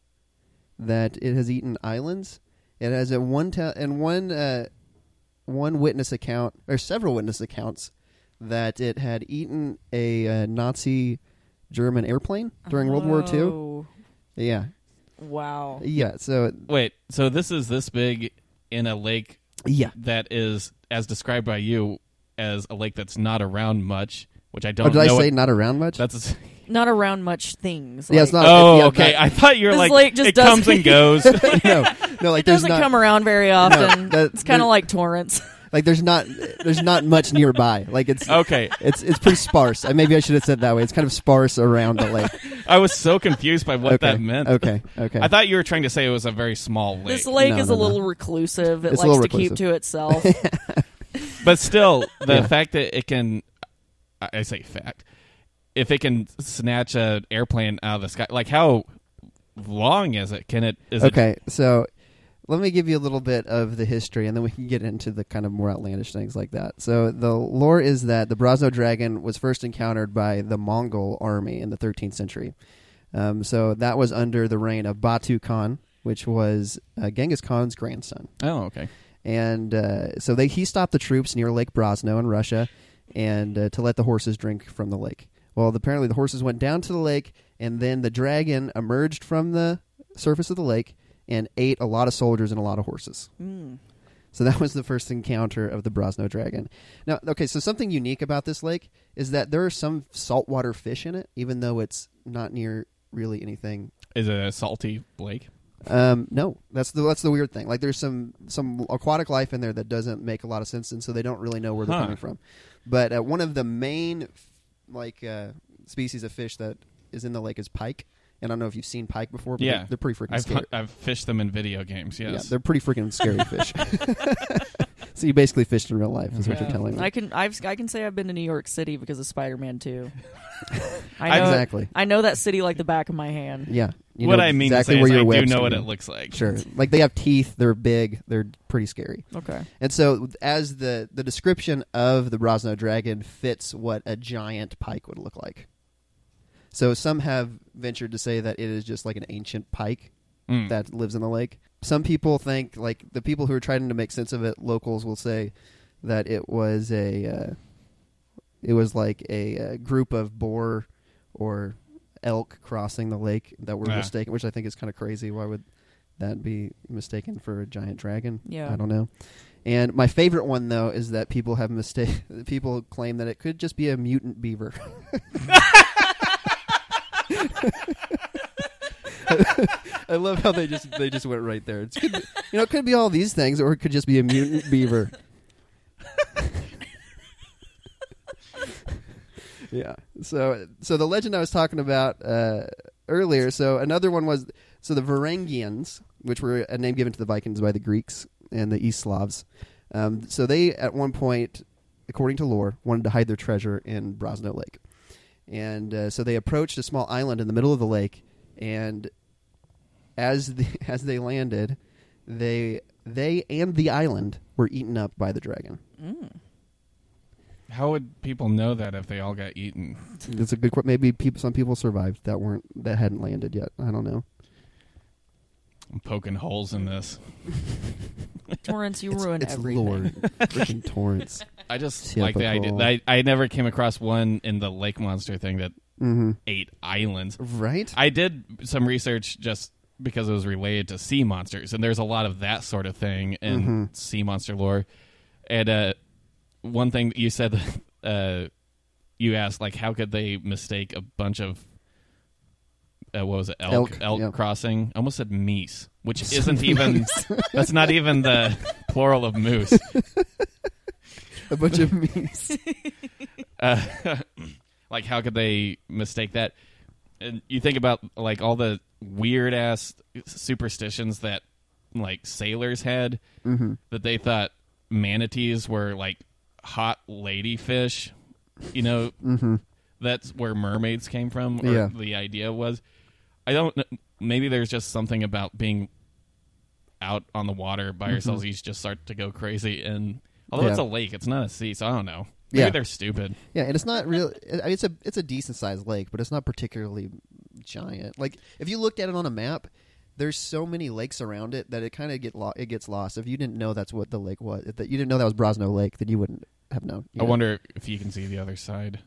S2: that it has eaten islands. It has a one te- and one uh, one witness account or several witness accounts that it had eaten a uh, Nazi German airplane during World War II.
S3: Oh,
S2: Yeah,
S3: Wow.
S2: yeah. So
S5: Wait, so this is this big in a lake
S2: yeah.
S5: that is, as described by you, as a lake that's not around much, which I
S2: Oh,
S5: don't
S2: did I
S5: know.
S2: say
S5: what-
S2: not around much?
S5: that's
S3: Not around much things.
S2: Yeah, it's
S3: like-
S2: not-
S5: oh,
S2: yeah,
S5: okay.
S2: that-
S5: I thought you were
S3: This
S5: like
S3: lake just
S5: it comes
S3: doesn't-
S5: and goes. (laughs)
S2: no, no. Like
S3: It
S2: there's
S3: doesn't
S2: not
S3: come around very often.
S2: that-
S3: it's kind
S2: there-
S3: of like Torrance.
S2: Like there's not there's not much nearby. Like it's
S5: okay,
S2: it's it's pretty sparse. Uh, Maybe I should have said it that way. It's kind of sparse around the lake.
S5: I was so confused by what
S2: okay.
S5: that meant.
S2: Okay. Okay.
S5: I thought you were trying to say it was a very small lake,
S3: This lake
S2: No,
S3: is
S2: no,
S3: a
S2: no.
S3: little reclusive. It
S2: It's
S3: likes
S2: little
S3: to keep to itself. (laughs)
S5: but still, the
S2: Yeah.
S5: fact that it can, I I say fact, if it can snatch an airplane out of the sky, like how long is it? Can it? Is it
S2: okay. So let me give you a little bit of the history, and then we can get into the kind of more outlandish things like that. So the lore is that the Brosno dragon was first encountered by the Mongol army in the 13th century. Um, so that was under the reign of Batu Khan, which was uh, Genghis Khan's grandson.
S5: Oh, okay.
S2: and uh, so they he stopped the troops near Lake Brosno in Russia, and uh, to let the horses drink from the lake. Well, apparently the horses went down to the lake, and then the dragon emerged from the surface of the lake and ate a lot of soldiers and a lot of horses.
S3: Mm.
S2: So that was the first encounter of the Brosno dragon. Now, okay, so something unique about this lake is that there are some saltwater fish in it, even though it's not near really anything
S5: Is it a salty lake?
S2: um, no, that's the that's the weird thing. Like, there's some some aquatic life in there that doesn't make a lot of sense, and so they don't really know where they're
S5: Huh.
S2: coming from. But uh, one of the main like uh, species of fish that is in the lake is pike, and I don't know if you've seen pike before. But
S5: Yeah.
S2: they're, they're pretty freaking
S5: I've
S2: scary.
S5: I've fished them in video games.
S2: Yeah, they're pretty freaking scary (laughs) fish. (laughs) so you basically fished in real life, is what
S3: Yeah.
S2: you're telling me.
S3: I can I've I can say I've been to New York City because of Spider Man Two. I (laughs)
S5: I-
S3: know
S2: exactly.
S3: I know that city like the back of my hand.
S2: Yeah. You
S5: what
S2: know
S5: I mean
S2: exactly
S5: to say
S2: where
S5: is
S2: your
S5: I do know what it looks like.
S2: Sure. Like they have teeth. They're big. They're pretty scary.
S3: Okay.
S2: And so, as the the description of the Brosno dragon fits what a giant pike would look like. So some have ventured to say that it is just like an ancient pike
S5: Mm.
S2: that lives in the lake. Some people think, like the people who are trying to make sense of it, locals will say that it was a, uh, it was like a, uh group of boar or elk crossing the lake that were
S5: Yeah.
S2: mistaken, which I think is kind of crazy. Why would that be mistaken for a giant dragon.
S3: Yeah.
S2: I don't know. And my favorite one though is that people have mistake. (laughs) People claim that it could just be a mutant beaver. (laughs) (laughs) (laughs) I love how they just they just went right there. It's could be, you know it could be all these things, or it could just be a mutant beaver. (laughs) yeah. So so the legend I was talking about uh, earlier. So another one was so the Varangians, which were a name given to the Vikings by the Greeks and the East Slavs. Um, so they at one point, according to lore, wanted to hide their treasure in Brosno Lake, and uh, so they approached a small island in the middle of the lake, and as (laughs) the, as they landed, they they and the island were eaten up by the dragon.
S3: Mm.
S5: How would people know that if they all got eaten?
S2: That's a good. Maybe people, some people survived that weren't that hadn't landed yet. I don't know.
S5: I'm poking holes in this.
S3: Torrance, you
S2: it's,
S3: ruin
S2: it's
S3: everything.
S2: lore. (laughs) Freaking Torrance.
S5: I just
S2: Typical.
S5: like the idea. I, I never came across one in the lake monster thing that
S2: Mm-hmm.
S5: ate islands.
S2: Right.
S5: I did some research just because it was related to sea monsters, and there's a lot of that sort of thing in
S2: Mhm.
S5: sea monster lore. And uh, one thing you said, (laughs) uh, you asked like, how could they mistake a bunch of uh, what was it, elk,
S2: Elk, yeah.
S5: crossing? I almost said meese, which (laughs) isn't even. that's not even the (laughs) plural of moose. (laughs)
S2: a bunch of memes.
S5: uh, like how could they mistake that and you think about like all the weird ass superstitions that like sailors had
S2: mm-hmm.
S5: that they thought manatees were like hot lady fish you know
S2: Mm-hmm.
S5: that's where mermaids came from or
S2: Yeah.
S5: the idea was i don't maybe there's just something about being out on the water by yourselves you just start to go crazy and although it's a
S2: Mm-hmm.
S5: Lake it's not a sea so i don't know maybe
S2: Yeah.
S5: they're stupid
S2: Yeah, and it's not real. I mean, it's a it's a decent sized lake, but it's not particularly giant. Like if you looked at it on a map, there's so many lakes around it that it kind of get lo- it gets lost. If you didn't know that's what the lake was, if that you didn't know that was Brosno Lake, then you wouldn't have known.
S5: I
S2: know?
S5: wonder if you can see the other side.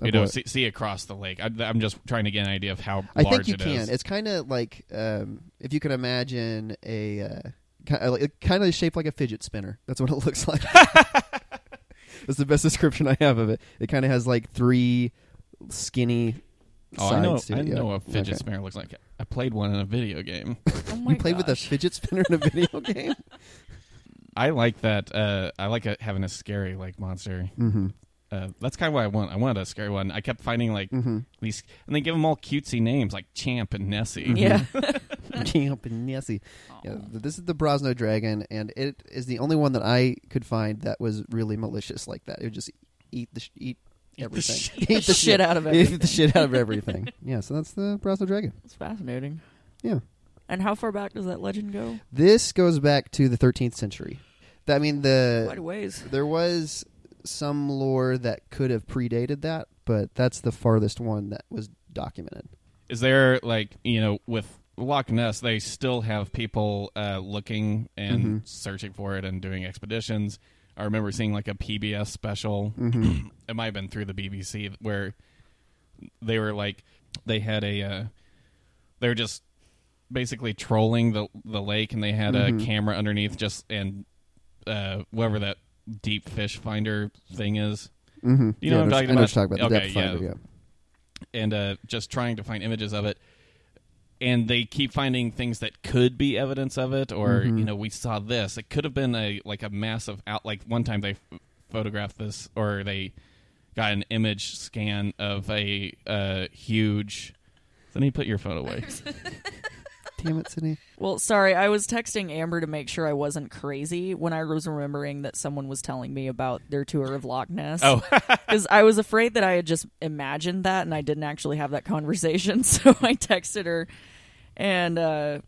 S2: Of
S5: You know, see, see across the lake. I, I'm just trying to get an idea of how
S2: I
S5: large
S2: think you
S5: it
S2: can.
S5: is.
S2: It's kind of like um, if you can imagine a uh, kind of shaped like a fidget spinner. That's what it (laughs) looks like. (laughs) That's the best description I have of it. It kind of has like three skinny
S5: oh,
S2: sides
S5: I know.
S2: to
S5: I
S2: it. yeah.
S5: know a fidget
S2: Okay.
S5: spinner looks like. I played one in a video game. (laughs)
S3: Oh my
S2: You played with a fidget spinner in a video game?
S5: I like that. Uh, I like a, having a scary like monster.
S2: mm-hmm.
S5: Uh, that's kind of what I want. I wanted a scary one. I kept finding like
S2: Mm-hmm.
S5: these, and they give them all cutesy names like Champ and Nessie.
S3: Yeah. (laughs)
S2: Champ and Nessie. Yeah, this is the Brosno dragon, and it is the only one that I could find that was really malicious like that. It would just eat the sh- eat
S5: the
S2: everything,
S5: shit- (laughs)
S2: eat
S3: the shit out of
S2: eat
S3: everything.
S2: the shit out of everything. yeah, so that's the Brosno dragon.
S3: It's fascinating.
S2: Yeah.
S3: And how far back does that legend go?
S2: This goes back to the 13th century. I mean,
S3: Quite a
S2: the
S3: ways.
S2: there was some lore that could have predated that, but that's the farthest one that was documented.
S5: Is there like you know with Loch Ness, they still have people uh, looking and
S2: Mhm.
S5: searching for it and doing expeditions. I remember seeing like a PBS special.
S2: Mm-hmm. (clears throat)
S5: it might have been through the BBC where they were like they had a uh, they were just basically trolling the the lake and they had
S2: Mhm.
S5: a camera underneath just and uh, whatever that deep fish finder thing is
S2: Mm-hmm.
S5: You know what I'm talking
S2: I know what
S5: about?
S2: you're talking about. The
S5: Okay,
S2: depth
S5: yeah.
S2: finder, yeah.
S5: and uh, just trying to find images of it. And they keep finding things that could be evidence of it, or
S2: Mhm.
S5: you know, we saw this. It could have been a like a massive out. Like one time they f- photographed this, or they got an image scan of a uh, huge. Then you put your phone away. (laughs)
S2: Damn it, Sydney.
S3: Well, sorry, I was texting Amber to make sure I wasn't crazy when I was remembering that someone was telling me about their tour of Loch Ness.
S5: oh, (laughs)
S3: because I was afraid that I had just imagined that and I didn't actually have that conversation. (laughs) So I texted her, and uh,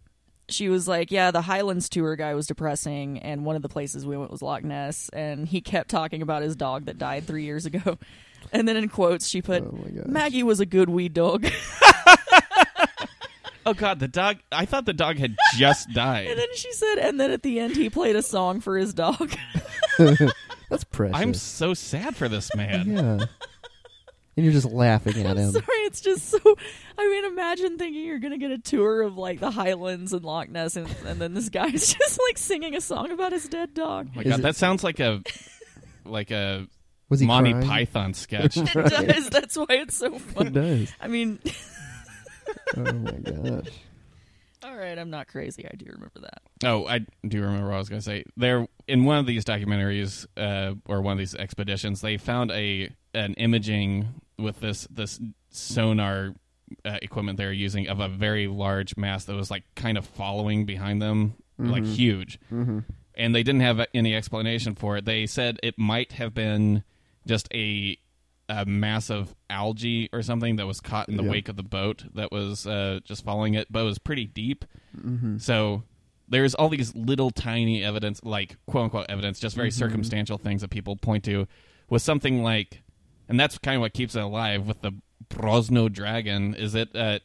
S3: she was like, "Yeah, the Highlands tour guy was depressing, and one of the places we went was Loch Ness, and he kept talking about his dog that died three years ago." (laughs) And then in quotes, she put,
S2: oh
S3: "Maggie was a good wee dog."
S5: Oh God, the dog. I thought the dog had just (laughs) died.
S3: and then she said, and then at the end, he played a song for his dog. (laughs) (laughs)
S2: That's precious.
S5: I'm so sad for this man.
S2: yeah. and you're just laughing at him.
S3: I'm
S2: him.
S3: sorry, it's just so. I mean, imagine thinking you're gonna get a tour of like the Highlands and Loch Ness, and, and then this guy's just like singing a song about his dead dog.
S5: Oh my
S2: Is
S5: god,
S2: it-
S5: that sounds like a like a
S2: Was he
S5: Monty
S2: crying?
S5: Python sketch.
S3: It does. That's why it's so
S2: It
S3: funny.
S2: does.
S3: I mean,
S2: Oh my gosh.
S3: all right, I'm not crazy. I do remember that.
S5: Oh, I do remember what I was going to say. There, in one of these documentaries uh, or one of these expeditions, they found a an imaging with this this sonar uh, equipment they were using of a very large mass that was like kind of following behind them, like
S2: Mhm.
S5: huge.
S2: hmm
S5: And they didn't have any explanation for it. They said it might have been just a a massive algae or something that was caught in the
S2: Yeah.
S5: wake of the boat that was uh, just following it, but it was pretty deep.
S2: hmm
S5: So there's all these little tiny evidence, like quote unquote evidence, just very
S2: Mhm.
S5: circumstantial things that people point to, with something like, and that's kind of what keeps it alive with the Brosno dragon. Is it? Uh,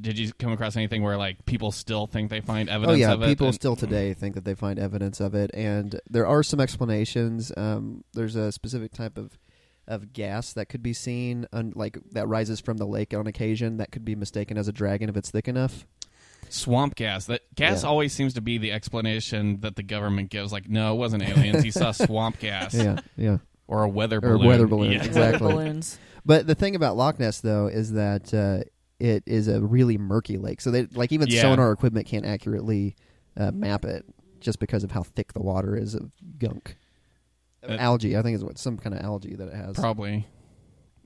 S5: did you come across anything where like people still think they find evidence?
S2: Oh
S5: evidence
S2: yeah,
S5: of it?
S2: people
S5: And-
S2: still today think that they find evidence of it, and there are some explanations. Um, there's a specific type of of gas that could be seen, un- like that rises from the lake on occasion, that could be mistaken as a dragon if it's thick enough.
S5: swamp gas. That gas
S2: Yeah.
S5: always seems to be the explanation that the government gives. Like, no, it wasn't aliens. he saw (laughs) swamp gas
S2: Yeah, yeah.
S5: or a weather
S2: Or a
S5: balloon.
S2: weather balloon,
S5: Yeah.
S2: exactly.
S3: Balloons.
S2: But the thing about Loch Ness, though, is that uh, it is a really murky lake. So they like even
S5: Yeah.
S2: sonar equipment can't accurately uh, map it just because of how thick the water is of gunk.
S5: Uh,
S2: algae, I think is what some kind of algae that it has.
S5: Probably.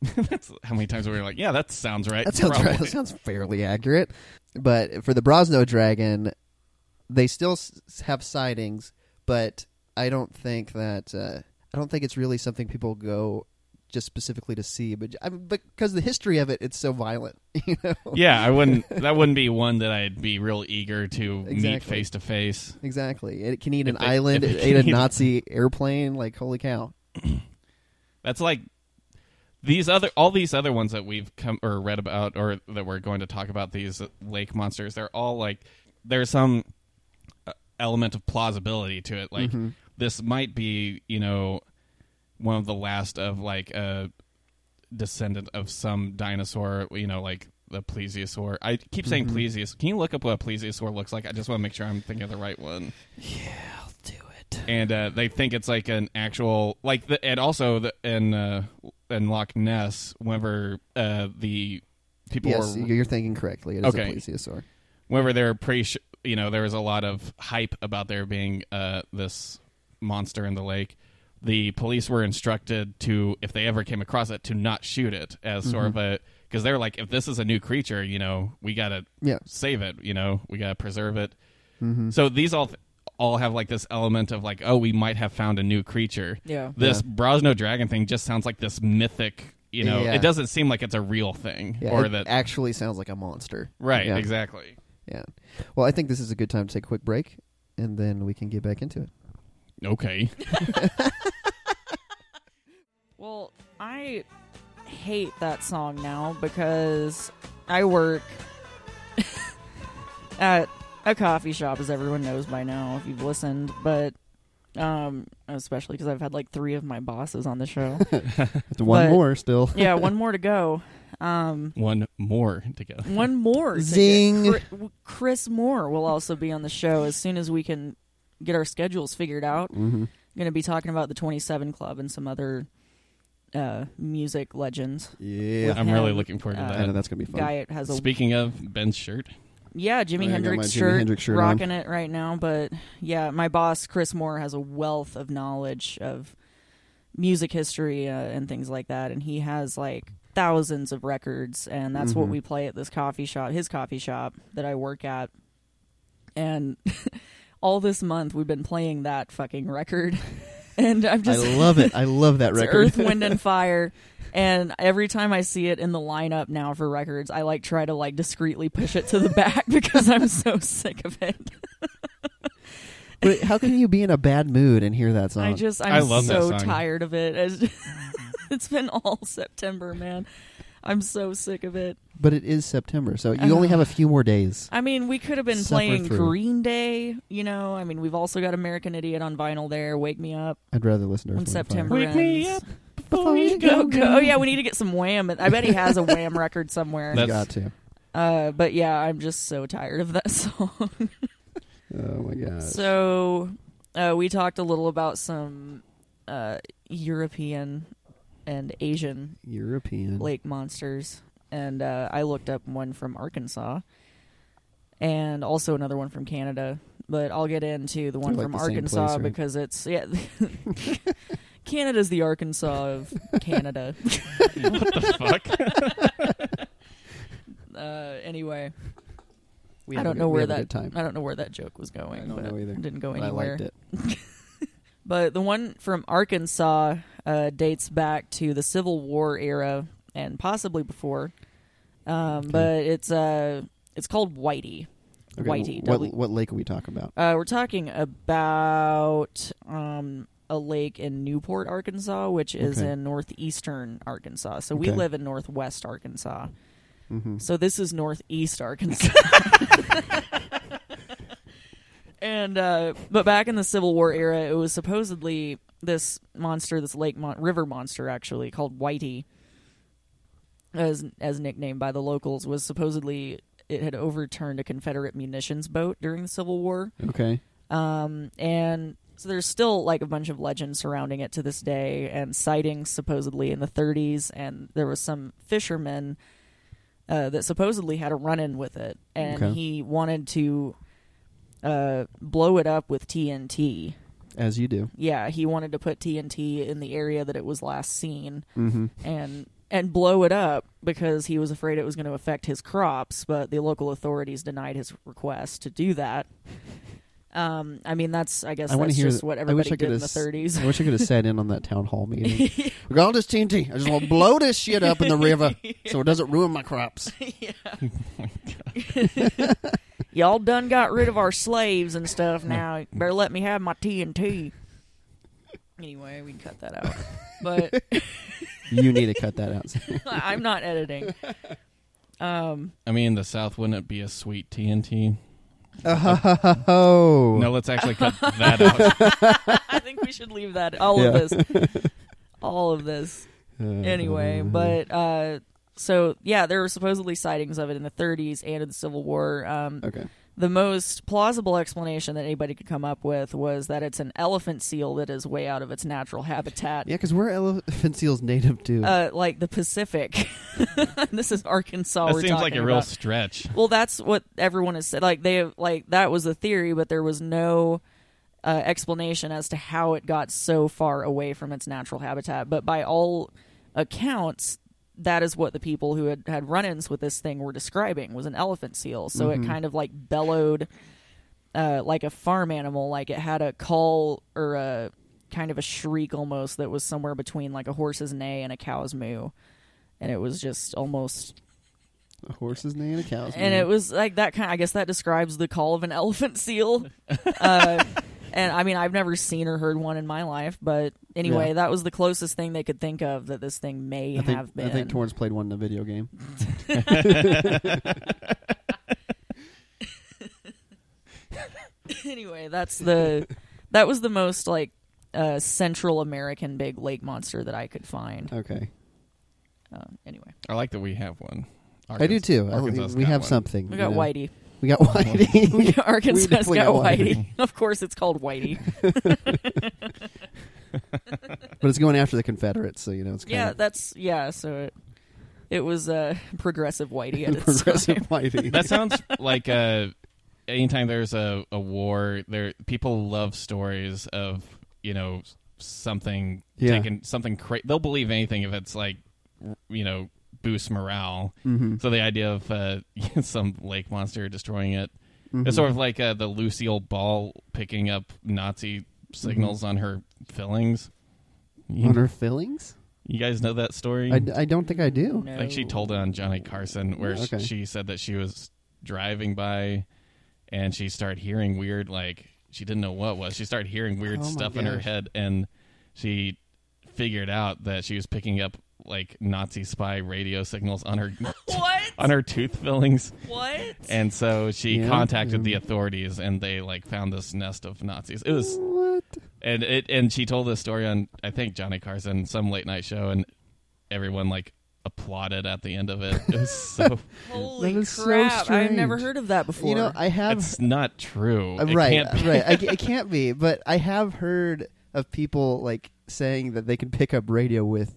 S5: (laughs) That's how many times we were like, yeah, that sounds right.
S2: That sounds right. That sounds fairly accurate. But for the Brosno dragon, they still s- have sightings, but I don't think that uh, I don't think it's really something people go just specifically to see. But I mean, because the history of it, it's so violent. (laughs) You know.
S5: Yeah, I wouldn't. (laughs) That wouldn't be one that I'd be real eager to meet face to face.
S2: Exactly. It can eat an island. It
S5: it
S2: ate a Nazi airplane. Like holy cow. (clears throat)
S5: That's like these other all these other ones that we've come or read about or that we're going to talk about these lake monsters. They're all like there's some uh, element of plausibility to it. Like
S2: Mhm.
S5: this might be you know one of the last of like a descendant of some dinosaur. You know like. The plesiosaur. I keep saying
S2: Mhm.
S5: plesiosaur. Can you look up what a plesiosaur looks like? I just want to make sure I'm thinking of the right one.
S2: Yeah, I'll do it.
S5: and uh, they think it's like an actual like the, and also the, in uh, in Loch Ness whenever uh, the people
S2: Yes,
S5: were
S2: you're thinking correctly. It is
S5: Okay.
S2: a plesiosaur.
S5: whenever they were pretty sh- you know there was a lot of hype about there being uh, this monster in the lake. The police were instructed to if they ever came across it to not shoot it as sort of a because they're like if this is a new creature you know we gotta
S2: Yeah.
S5: save it you know we gotta preserve it
S2: hmm
S5: so these all all have like this element of like oh we might have found a new creature
S3: Yeah.
S5: this
S2: Yeah.
S5: Brosno dragon thing just sounds like this mythic. You know,
S2: Yeah.
S5: it doesn't seem like it's a real thing,
S2: Yeah,
S5: or
S2: it
S5: that
S2: actually sounds like a monster.
S5: right?
S2: yeah.
S5: Exactly.
S2: Yeah. Well, I think this is a good time to take a quick break, and then we can get back into it.
S5: Okay. (laughs)
S3: Well, I hate that song now because I work (laughs) at a coffee shop, as everyone knows by now if you've listened. But um, especially because I've had like three of my bosses on the show. (laughs) (laughs)
S2: One
S3: But-
S2: more still.
S3: yeah, one more to go. Um,
S5: One more to go.
S3: one more.
S2: Zing.
S3: get. Chris Moore will also be on the show as soon as we can get our schedules figured out.
S2: Mm-hmm.
S3: going to be talking about the 27 Club and some other uh, music legends.
S2: Yeah.
S5: I'm really looking forward to
S3: uh,
S2: I know
S5: that.
S2: that's gonna be fun.
S3: Guy has a
S5: Speaking of Ben's shirt,
S3: yeah Jimi
S2: I got my
S3: Hendrix
S2: Jimi
S3: shirt,
S2: Hendrix shirt on.
S3: rocking it right now. But yeah, my boss Chris Moore has a wealth of knowledge of music history uh, and things like that, and he has like thousands of records, and that's what
S2: Mhm.
S3: we play at this coffee shop, his coffee shop that I work at, and. (laughs) All this month, we've been playing that fucking record, (laughs) (laughs) and I'm just
S2: I love it. I love that (laughs)
S3: It's
S2: record.
S3: Earth, Wind, and (laughs) Fire. And every time I see it in the lineup now for records, I like try to like discreetly push it to the back because I'm so sick of it.
S2: but how can you be in a bad mood and hear that song?
S3: I just I'm
S5: I love that
S3: so
S5: song.
S3: tired of it. It's, it's been all September, man. I'm so sick of it.
S2: but it is September, so you only have a few more days.
S3: I mean, we could have been
S2: Suffer
S3: playing
S2: through.
S3: Green Day, you know. I mean, we've also got American Idiot on vinyl there. Wake Me Up
S2: I'd rather listen to
S3: when
S2: Earth, Wind, and Fire.
S3: September
S5: Wake me up
S3: before you go go. Oh yeah, we need to get some Wham. I bet he has a Wham (laughs) record somewhere.
S2: You
S5: That's-
S2: got to.
S3: Uh, but yeah, I'm just so tired of that (laughs) song.
S2: Oh my god.
S3: so uh, we talked a little about some uh, European and Asian
S2: European.
S3: lake monsters, and uh, I looked up one from Arkansas, and also another one from Canada. But I'll get into the one
S2: like
S3: from
S2: the
S3: Arkansas
S2: place, right?
S3: because it's yeah. (laughs) Canada's the Arkansas of Canada. (laughs)
S5: what the fuck? (laughs)
S3: Uh, anyway,
S2: we
S3: I don't
S2: a good-
S3: know where that
S2: time.
S3: I don't know where that joke was going.
S2: I don't
S3: but
S2: know either.
S3: Didn't go
S2: But I
S3: anywhere.
S2: liked it.
S3: But the one from Arkansas uh, dates back to the Civil War era and possibly before. Um, But it's uh, it's called Whitey.
S2: Okay,
S3: Whitey.
S2: What,
S3: W-
S2: what lake are we talking about?
S3: Uh, we're talking about um, a lake in Newport, Arkansas, which is
S2: Okay.
S3: in northeastern Arkansas. So we live in northwest Arkansas.
S2: Mm-hmm.
S3: So this is northeast Arkansas. (laughs) and uh, but back in the Civil War era, it was supposedly this monster, this lake mon- river monster, actually called Whitey, as as nicknamed by the locals, was supposedly it had overturned a Confederate munitions boat during the Civil War.
S2: Okay.
S3: Um, and so there's still like a bunch of legends surrounding it to this day, and sightings supposedly in the 30s. And there was some fisherman uh, that supposedly had a run-in with it, and
S2: Okay.
S3: he wanted to uh, blow it up with TNT.
S2: As you do.
S3: Yeah, he wanted to put TNT in the area that it was last seen,
S2: Mm-hmm.
S3: and and blow it up because he was afraid it was going to affect his crops, but the local authorities denied his request to do that. (laughs) Um, I mean, that's I guess
S2: I
S3: that's
S2: hear.
S3: just what
S2: I
S3: everybody
S2: I
S3: did
S2: could
S3: in the 30s.
S2: I wish I could have sat in on that town hall meeting. (laughs) We're going to this TNT. I just want to blow this shit up in the river so it doesn't ruin my crops. (laughs)
S3: Y'all done got rid of our slaves and stuff. (laughs) Now better let me have my TNT. Anyway, we can cut that out. (laughs) But (laughs)
S2: You need to cut that out.
S3: I'm not editing. Um,
S5: I mean, the South wouldn't it be a sweet TNT?
S2: oh.
S5: No, let's actually cut that out.
S3: I think we should leave that all
S2: Yeah.
S3: of this, all of this. anyway, but uh, so yeah, there were supposedly sightings of it in the 30s and in the Civil War. Um,
S2: Okay.
S3: the most plausible explanation that anybody could come up with was that it's an elephant seal that is way out of its natural habitat.
S2: Yeah, because we're elephant (laughs) seals native to.
S3: Uh, like the Pacific. (laughs) this is Arkansas.
S5: That
S3: we're
S5: seems like
S3: talking
S5: a real stretch.
S3: Well, that's what everyone has said. Like they like that was the theory, but there was no uh, explanation as to how it got so far away from its natural habitat. But by all accounts, that is what the people who had had run-ins with this thing were describing was an elephant seal. So
S2: Mhm.
S3: it kind of like bellowed uh, like a farm animal, like it had a call or a kind of a shriek almost that was somewhere between like a horse's neigh and a cow's moo. And it was just almost
S2: a horse's neigh and a cow's
S3: moo.
S2: and
S3: it was like that kind. I guess that describes the call of an (laughs) elephant seal. uh, and I mean, I've never seen or heard one in my life, but anyway,
S2: Yeah.
S3: that was the closest thing they could think of that this thing may
S2: I think,
S3: have been.
S2: I think Torrance played one in a video game. (laughs)
S3: anyway, that's the that was the most like uh, Central American big lake monster that I could find.
S2: Okay.
S3: Uh, anyway,
S5: I like that we have one.
S2: I do too. I-
S5: Arkansas's
S2: we
S5: got
S2: have
S5: one.
S2: something.
S3: we
S2: you
S3: got
S2: know.
S3: Whitey.
S2: We got Whitey. (laughs)
S3: Arkansas's got,
S2: got
S3: Whitey.
S2: Whitey. (laughs)
S3: of course, it's called Whitey. (laughs)
S2: but it's going after the Confederates, so you know it's kind
S3: yeah,
S2: of
S3: that's yeah. So it it was uh, progressive Whitey at
S2: progressive
S3: time.
S2: Whitey.
S5: That sounds like uh, anytime there's a, a war, there people love stories of you know something
S2: Yeah.
S5: taking something crazy. they'll believe anything if it's like you know boost morale.
S2: mm-hmm.
S5: So the idea of uh, (laughs) some lake monster destroying it,
S2: Mm-hmm.
S5: it's sort of like uh, the Lucille Ball picking up Nazi signals on her fillings. You,
S2: on her fillings.
S5: you guys know that story?
S2: I, I don't think I do.
S3: No.
S5: Like she told it on Johnny Carson, where sh-
S2: Okay.
S5: she said that she was driving by, and she started hearing weird, like she didn't know what was. She started hearing weird
S2: Oh my
S5: stuff in her head, and she figured out that she was picking up like Nazi spy radio signals on her (laughs) (laughs)
S3: What?
S5: on her tooth fillings,
S3: What?
S5: and so she
S2: Yeah,
S5: contacted the authorities, and they like found this nest of Nazis. It was
S2: What? What?
S5: and it and she told this story on I think Johnny Carson some late night show and everyone like applauded at the end of it. It was so (laughs)
S3: Holy
S2: That is so
S3: crap! I've never heard of that before.
S2: You know, I have
S5: it's not true.
S2: Uh,
S5: It
S2: right,
S5: can't be.
S2: right. I, it can't be, but I have heard of people like saying that they can pick up radio with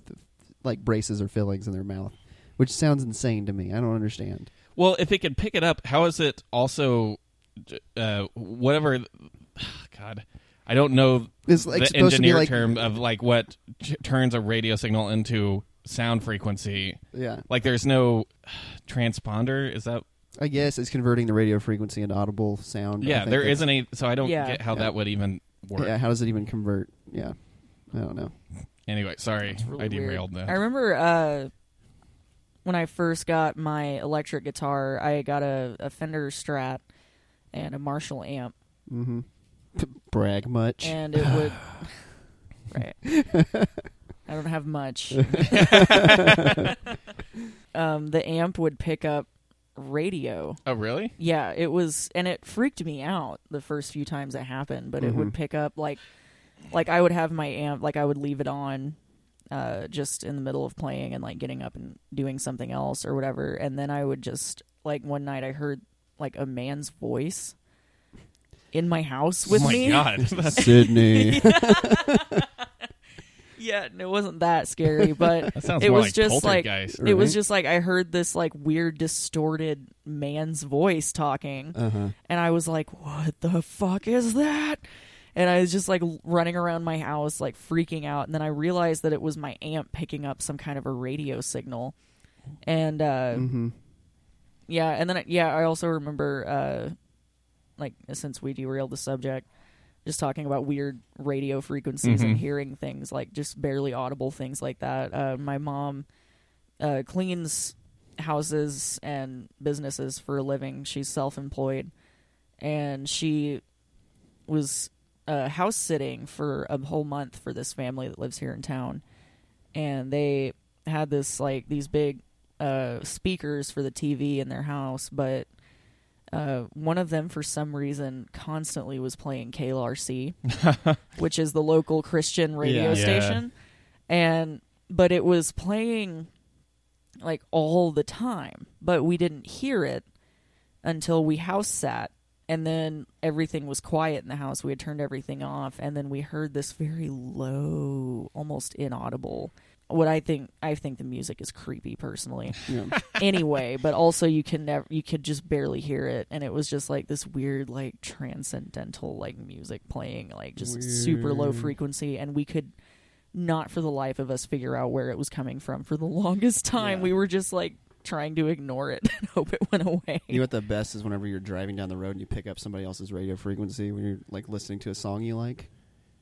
S2: like braces or fillings in their mouth, which sounds insane to me. I don't understand.
S5: Well, if it can pick it up, how is it also uh, whatever? (sighs) God, I don't know
S2: It's like
S5: the
S2: supposed to be
S5: engineer
S2: like
S5: term of like what ch- turns a radio signal into sound frequency.
S2: yeah.
S5: Like, there's no (sighs) transponder. Is that?
S2: I guess it's converting the radio frequency into audible sound. I
S5: Yeah,
S2: think
S5: there
S2: that's-
S5: isn't a. So I don't
S3: Yeah.
S5: get how
S2: Yeah.
S5: that would even work.
S2: Yeah, how does it even convert? Yeah, I don't know.
S5: Anyway, sorry,
S3: really
S5: I derailed
S3: weird.
S5: that.
S3: I remember uh, when I first got my electric guitar, I got a, a Fender Strat and a Marshall amp,
S2: Mm-hmm. (laughs) Brag much?
S3: and it would. (sighs) (laughs) right. I don't have much. (laughs) um, the amp would pick up radio.
S5: oh, really?
S3: Yeah, it was, and it freaked me out the first few times it happened. But it would
S2: Mhm.
S3: pick up like, like I would have my amp, like I would leave it on, uh, just in the middle of playing and like getting up and doing something else or whatever, and then I would just like one night I heard like a man's voice in my house with
S5: oh my
S3: me.
S5: god, (laughs) That's-
S2: Sydney. (laughs)
S3: Yeah, and it wasn't that scary, (laughs) but
S5: that
S3: it was
S5: like
S3: just like
S5: poltergeist.
S3: it was just like I heard this like weird distorted man's voice talking.
S2: uh huh.
S3: and I was like, "What the fuck is that?" And I was just like running around my house, like freaking out. And then I realized that it was my amp picking up some kind of a radio signal. And uh,
S2: Mm-hmm.
S3: yeah, and then I- yeah, I also remember, uh, like since we derailed the subject, just talking about weird radio frequencies and
S5: Mhm.
S3: hearing things like just barely audible things like that. Uh, my mom uh, cleans houses and businesses for a living. She's self-employed, and she was uh, house sitting for a whole month for this family that lives here in town, and they had this like these big uh, speakers for the TV in their house, but uh, one of them for some reason constantly was playing KLRC, (laughs) which is the local Christian radio
S2: Yeah.
S5: Yeah.
S3: station, and but it was playing like all the time, but we didn't hear it until we house sat. And then everything was quiet in the house. We had turned everything off, and then we heard this very low, almost inaudible. What I think, I think the music is creepy personally.
S2: Yeah. (laughs)
S3: anyway, but also you can never, you could just barely hear it, and it was just like this weird, like transcendental, like music playing, like just super low frequency, and we could not for the life of us figure out where it was coming from for the (laughs) longest time.
S2: Yeah.
S3: We were just like trying to ignore it (laughs) and hope it went away.
S2: You know what the best is whenever you're driving down the road and you pick up somebody else's radio frequency when you're like listening to a song you like.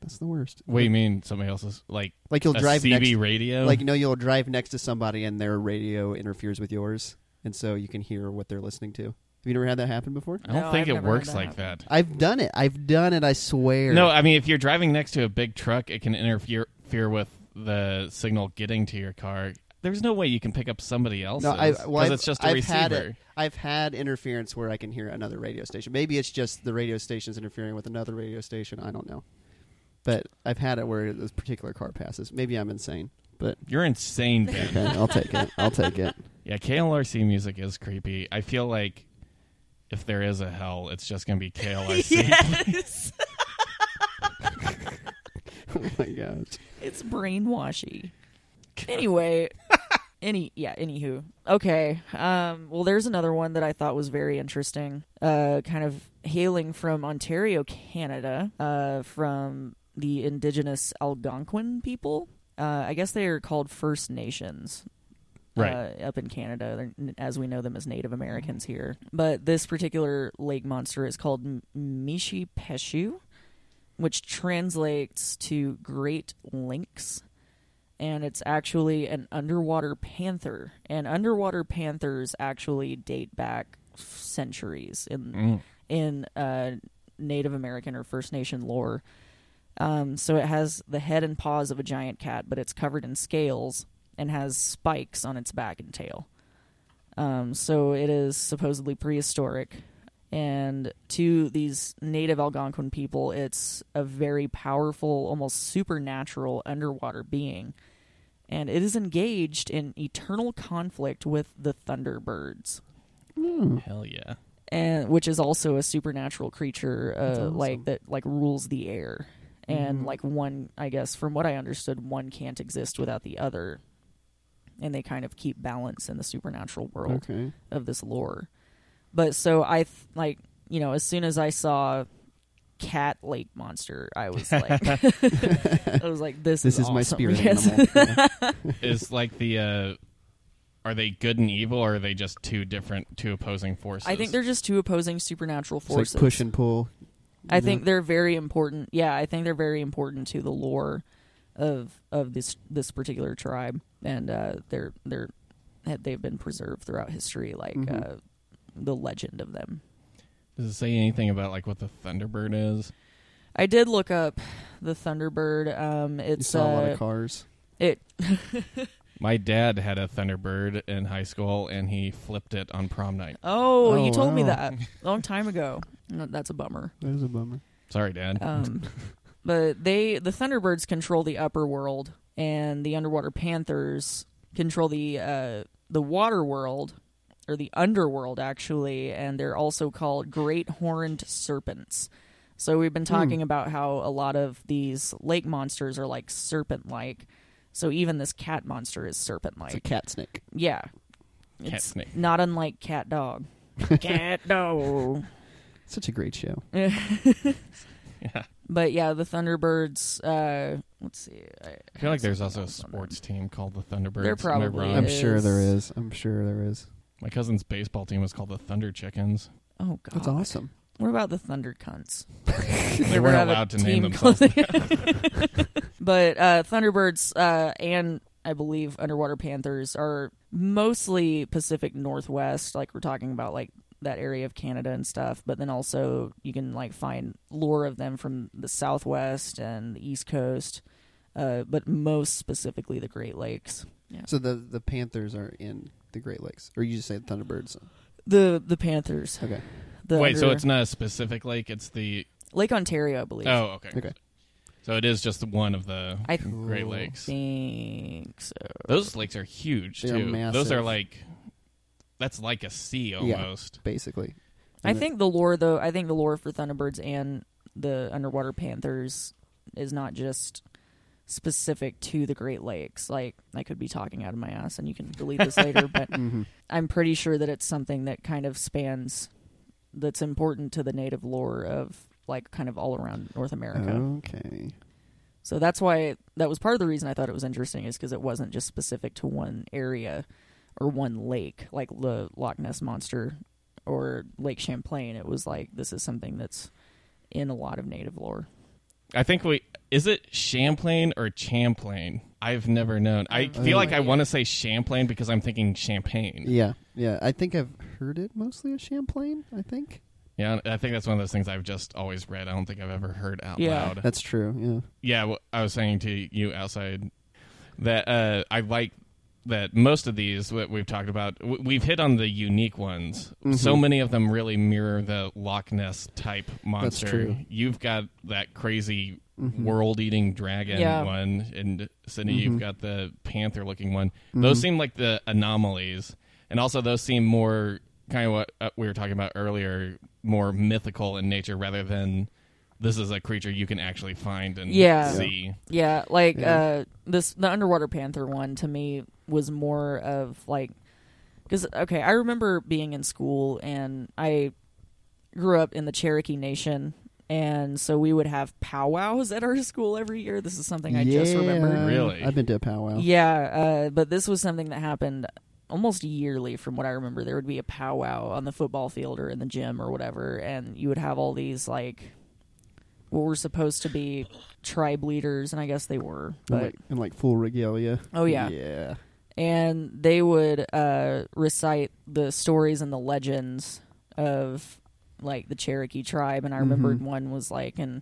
S2: That's the worst.
S5: what do you mean? Somebody else's like
S2: Like you'll
S5: a
S2: drive
S5: CB
S2: next,
S5: radio?
S2: like you know you'll drive next to somebody and their radio interferes with yours, and so you can hear what they're listening to. Have you never had that happen before?
S5: I don't
S3: No,
S5: think
S3: I've
S5: it works
S3: that
S5: like
S3: happen.
S5: that.
S2: I've done it. I've done it. I swear.
S5: No, I mean if you're driving next to a big truck, it can interfere interfere with the signal getting to your car. There's no way you can pick up somebody else's
S2: No, I,
S5: because
S2: well, I've,
S5: it's just a
S2: I've
S5: receiver.
S2: had it. I've had interference where I can hear another radio station. Maybe it's just the radio station's interfering with another radio station. I don't know. But I've had it where this particular car passes. Maybe I'm insane, but
S5: You're insane, Ben.
S2: okay, I'll take it. I'll take it. (laughs)
S5: yeah, KLRC music is creepy. I feel like if there is a hell, it's just gonna be KLRC. (laughs)
S3: yes, (laughs)
S2: Oh my gosh.
S3: it's brainwashy. Anyway, (laughs) any yeah, anywho. Okay. Um well there's another one that I thought was very interesting. Uh kind of hailing from Ontario, Canada, uh from the indigenous Algonquin people. Uh I guess they are called First Nations.
S5: Right.
S3: Uh, up in Canada, as we know them as Native Americans here. But this particular lake monster is called M- Mishipeshu, which translates to Great Lynx and it's actually an underwater panther. And underwater panthers actually date back centuries in
S5: Mm.
S3: in uh, Native American or First Nation lore. Um, so it has the head and paws of a giant cat, but it's covered in scales and has spikes on its back and tail. Um, so it is supposedly prehistoric. And to these native Algonquin people, it's a very powerful, almost supernatural underwater being. And it is engaged in eternal conflict with the Thunderbirds
S2: Hmm.
S5: Hell yeah.
S3: and which is also a supernatural creature uh,
S2: awesome.
S3: like that like rules the air and
S2: Mhm.
S3: like one i guess from what i understood one can't exist without the other and they kind of keep balance in the supernatural world
S2: Okay.
S3: of this lore but so i th- like you know as soon as i saw cat lake monster i was like (laughs) (laughs) i was like this,
S2: This is my
S3: awesome.
S2: spirit
S3: Yes.
S2: animal. Yeah. (laughs)
S5: Is like the uh are they good and evil or are they just two different two opposing forces?
S3: i think they're just two opposing supernatural
S2: It's
S3: forces
S2: like push and pull.
S3: I
S2: you
S3: think they're very important. Yeah, I think they're very important to the lore of of this this particular tribe, and uh, they're they're they've been preserved throughout history, like
S2: Mhm.
S3: uh, the legend of them.
S5: Does it say anything about like what the Thunderbird is?
S3: I did look up the Thunderbird. Um,
S2: You
S3: it's
S2: saw a lot
S3: uh,
S2: of cars.
S3: it. (laughs)
S5: My dad had a Thunderbird in high school and he flipped it on prom night.
S3: Oh,
S2: Oh,
S3: you told me that a (laughs) long time ago. That's a bummer.
S2: That is a bummer.
S5: Sorry, Dad.
S3: Um, (laughs) but they the Thunderbirds control the upper world, and the underwater panthers control the uh, the water world or the underworld actually, and they're also called great horned serpents. So we've been talking about how a lot of these lake monsters are like serpent like. So even this cat monster is serpent like.
S2: It's a cat snake.
S3: Yeah.
S5: Cat
S3: It's
S5: snake.
S3: not unlike CatDog. (laughs) cat dog.
S2: Such a great show. (laughs)
S5: Yeah.
S3: But yeah, the Thunderbirds. Uh, let's see. I,
S5: I feel like there's also a
S3: else on there.
S5: sports team called the Thunderbirds.
S3: There
S5: I
S3: probably
S5: wrong?
S2: I'm sure there is. I'm sure there is.
S5: My cousin's baseball team was called the Thunder Chickens.
S3: Oh god,
S2: That's awesome.
S3: What about the Thunder Cunts? (laughs)
S5: They weren't allowed to name themselves.
S3: called- (laughs) but uh, Thunderbirds uh, and I believe underwater panthers are mostly Pacific Northwest. Like we're talking about, like that area of Canada and stuff. But then also you can like find lore of them from the Southwest and the East Coast. Uh, but most specifically the Great Lakes. Yeah.
S2: So the the Panthers are in the Great Lakes, or you just say Thunderbirds?
S3: The the Panthers.
S2: Okay.
S3: The
S5: Wait, so it's not a specific lake? It's the
S3: Lake Ontario, I believe.
S5: oh, okay.
S2: Okay.
S5: So it is just one of the
S3: I
S5: Great
S2: Cool.
S5: Lakes.
S3: think so.
S5: Those lakes are huge
S2: They're
S5: too. Those are
S2: massive.
S5: like that's like a sea
S2: Yeah.
S5: almost.
S2: Basically.
S3: I
S2: And
S3: think the lore, though, I think the lore for Thunderbirds and the underwater panthers is not just specific to the Great Lakes. Like, I could be talking out of my ass, and you can delete this later, (laughs) but
S2: hmm
S3: I'm pretty sure that it's something that kind of spans, that's important to the native lore of, like, kind of all around North America.
S2: Okay.
S3: So that's why, that was part of the reason I thought it was interesting, is because it wasn't just specific to one area or one lake, like the Loch Ness Monster or Lake Champlain. It was like, this is something that's in a lot of native lore.
S5: I think we is it Champlain or Champlain? I've never known. I feel like I want to say Champlain because I'm thinking champagne.
S2: Yeah. Yeah. I think I've heard it mostly as Champlain. I think
S5: Yeah, I think that's one of those things I've just always read. I don't think I've ever heard out
S3: Yeah.
S5: loud.
S2: that's true. Yeah.
S5: yeah, well, I was saying to you outside that uh, I like that most of these that we've talked about, we've hit on the unique ones. So
S2: Mhm.
S5: many of them really mirror the Loch Ness type monster.
S2: That's true.
S5: You've got that crazy
S2: Mhm.
S5: world-eating dragon
S3: Yeah.
S5: one, and Sydney,
S2: Mhm.
S5: you've got the panther-looking one. Those
S2: Mhm.
S5: seem like the anomalies, and also those seem more kind of what uh, we were talking about earlier, more mythical in nature rather than this is a creature you can actually find and
S3: Yeah.
S5: see.
S3: Yeah, like
S2: Yeah.
S3: uh this the underwater panther one to me was more of like cuz okay, I remember being in school and I grew up in the Cherokee Nation and so we would have powwows at our (laughs) school every year. This is something I just
S2: Yeah.
S3: remembered.
S5: Really?
S2: I've been to a powwow.
S3: Yeah, uh, but this was something that happened almost yearly from what I remember. There would be a powwow on the football field or in the gym or whatever, and you would have all these like what were supposed to be tribe leaders, and I guess they were,
S2: And
S3: but
S2: like, and like full regalia.
S3: oh yeah,
S2: Yeah.
S3: And they would uh, recite the stories and the legends of like the Cherokee tribe, and I remembered
S2: Mhm.
S3: one was like and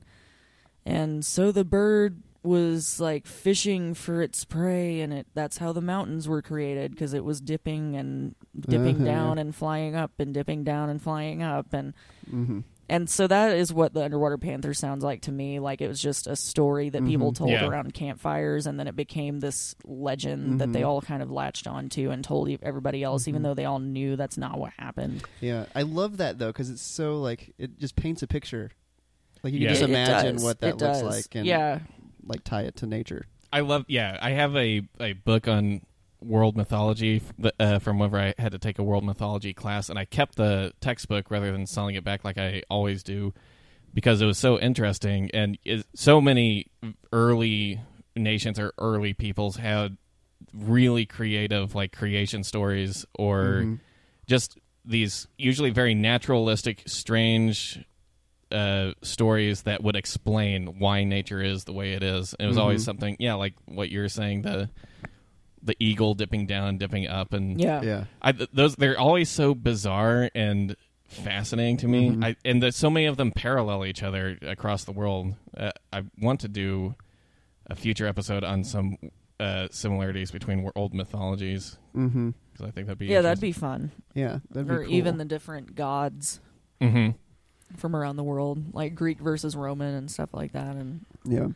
S3: and so the bird was like fishing for its prey and it that's how the mountains were created because it was dipping and dipping
S2: Uh-huh.
S3: down and flying up and dipping down and flying up and
S2: Mm-hmm.
S3: And so that is what the underwater panther sounds like to me like it was just a story that people
S2: Mhm.
S3: told
S5: Yeah.
S3: around campfires and then it became this legend that they
S2: Mhm.
S3: all kind of latched onto and told everybody else even
S2: Mhm.
S3: though they all knew that's not what happened
S2: Yeah, I love that though because it's so like it just paints a picture. Like you
S5: Yeah.
S2: can just
S3: It- it
S2: imagine
S3: does.
S2: what that
S3: It
S2: looks
S3: does.
S2: like and
S3: yeah
S2: like tie it to nature.
S5: I love. Yeah, I have a a book on world mythology uh, from whenever I had to take a world mythology class, and I kept the textbook rather than selling it back like I always do because it was so interesting and it, so many early nations or early peoples had really creative like creation stories or
S2: Mhm.
S5: just these usually very naturalistic, strange uh, stories that would explain why nature is the way it is. And it was always
S2: Mhm.
S5: something, yeah, like what you're saying the the eagle dipping down and dipping up, and
S3: yeah
S2: Yeah,
S5: I, those they're always so bizarre and fascinating to me.
S2: Mhm.
S5: I, and that so many of them parallel each other across the world. Uh, I want to do a future episode on some uh, similarities between old mythologies
S2: mm-hmm.
S5: because I think that'd be
S3: yeah that'd be fun
S2: yeah, that'd be
S3: or
S2: cool.
S3: even the different gods
S5: hmm
S3: from around the world, like Greek versus Roman and stuff like that, and
S2: yeah,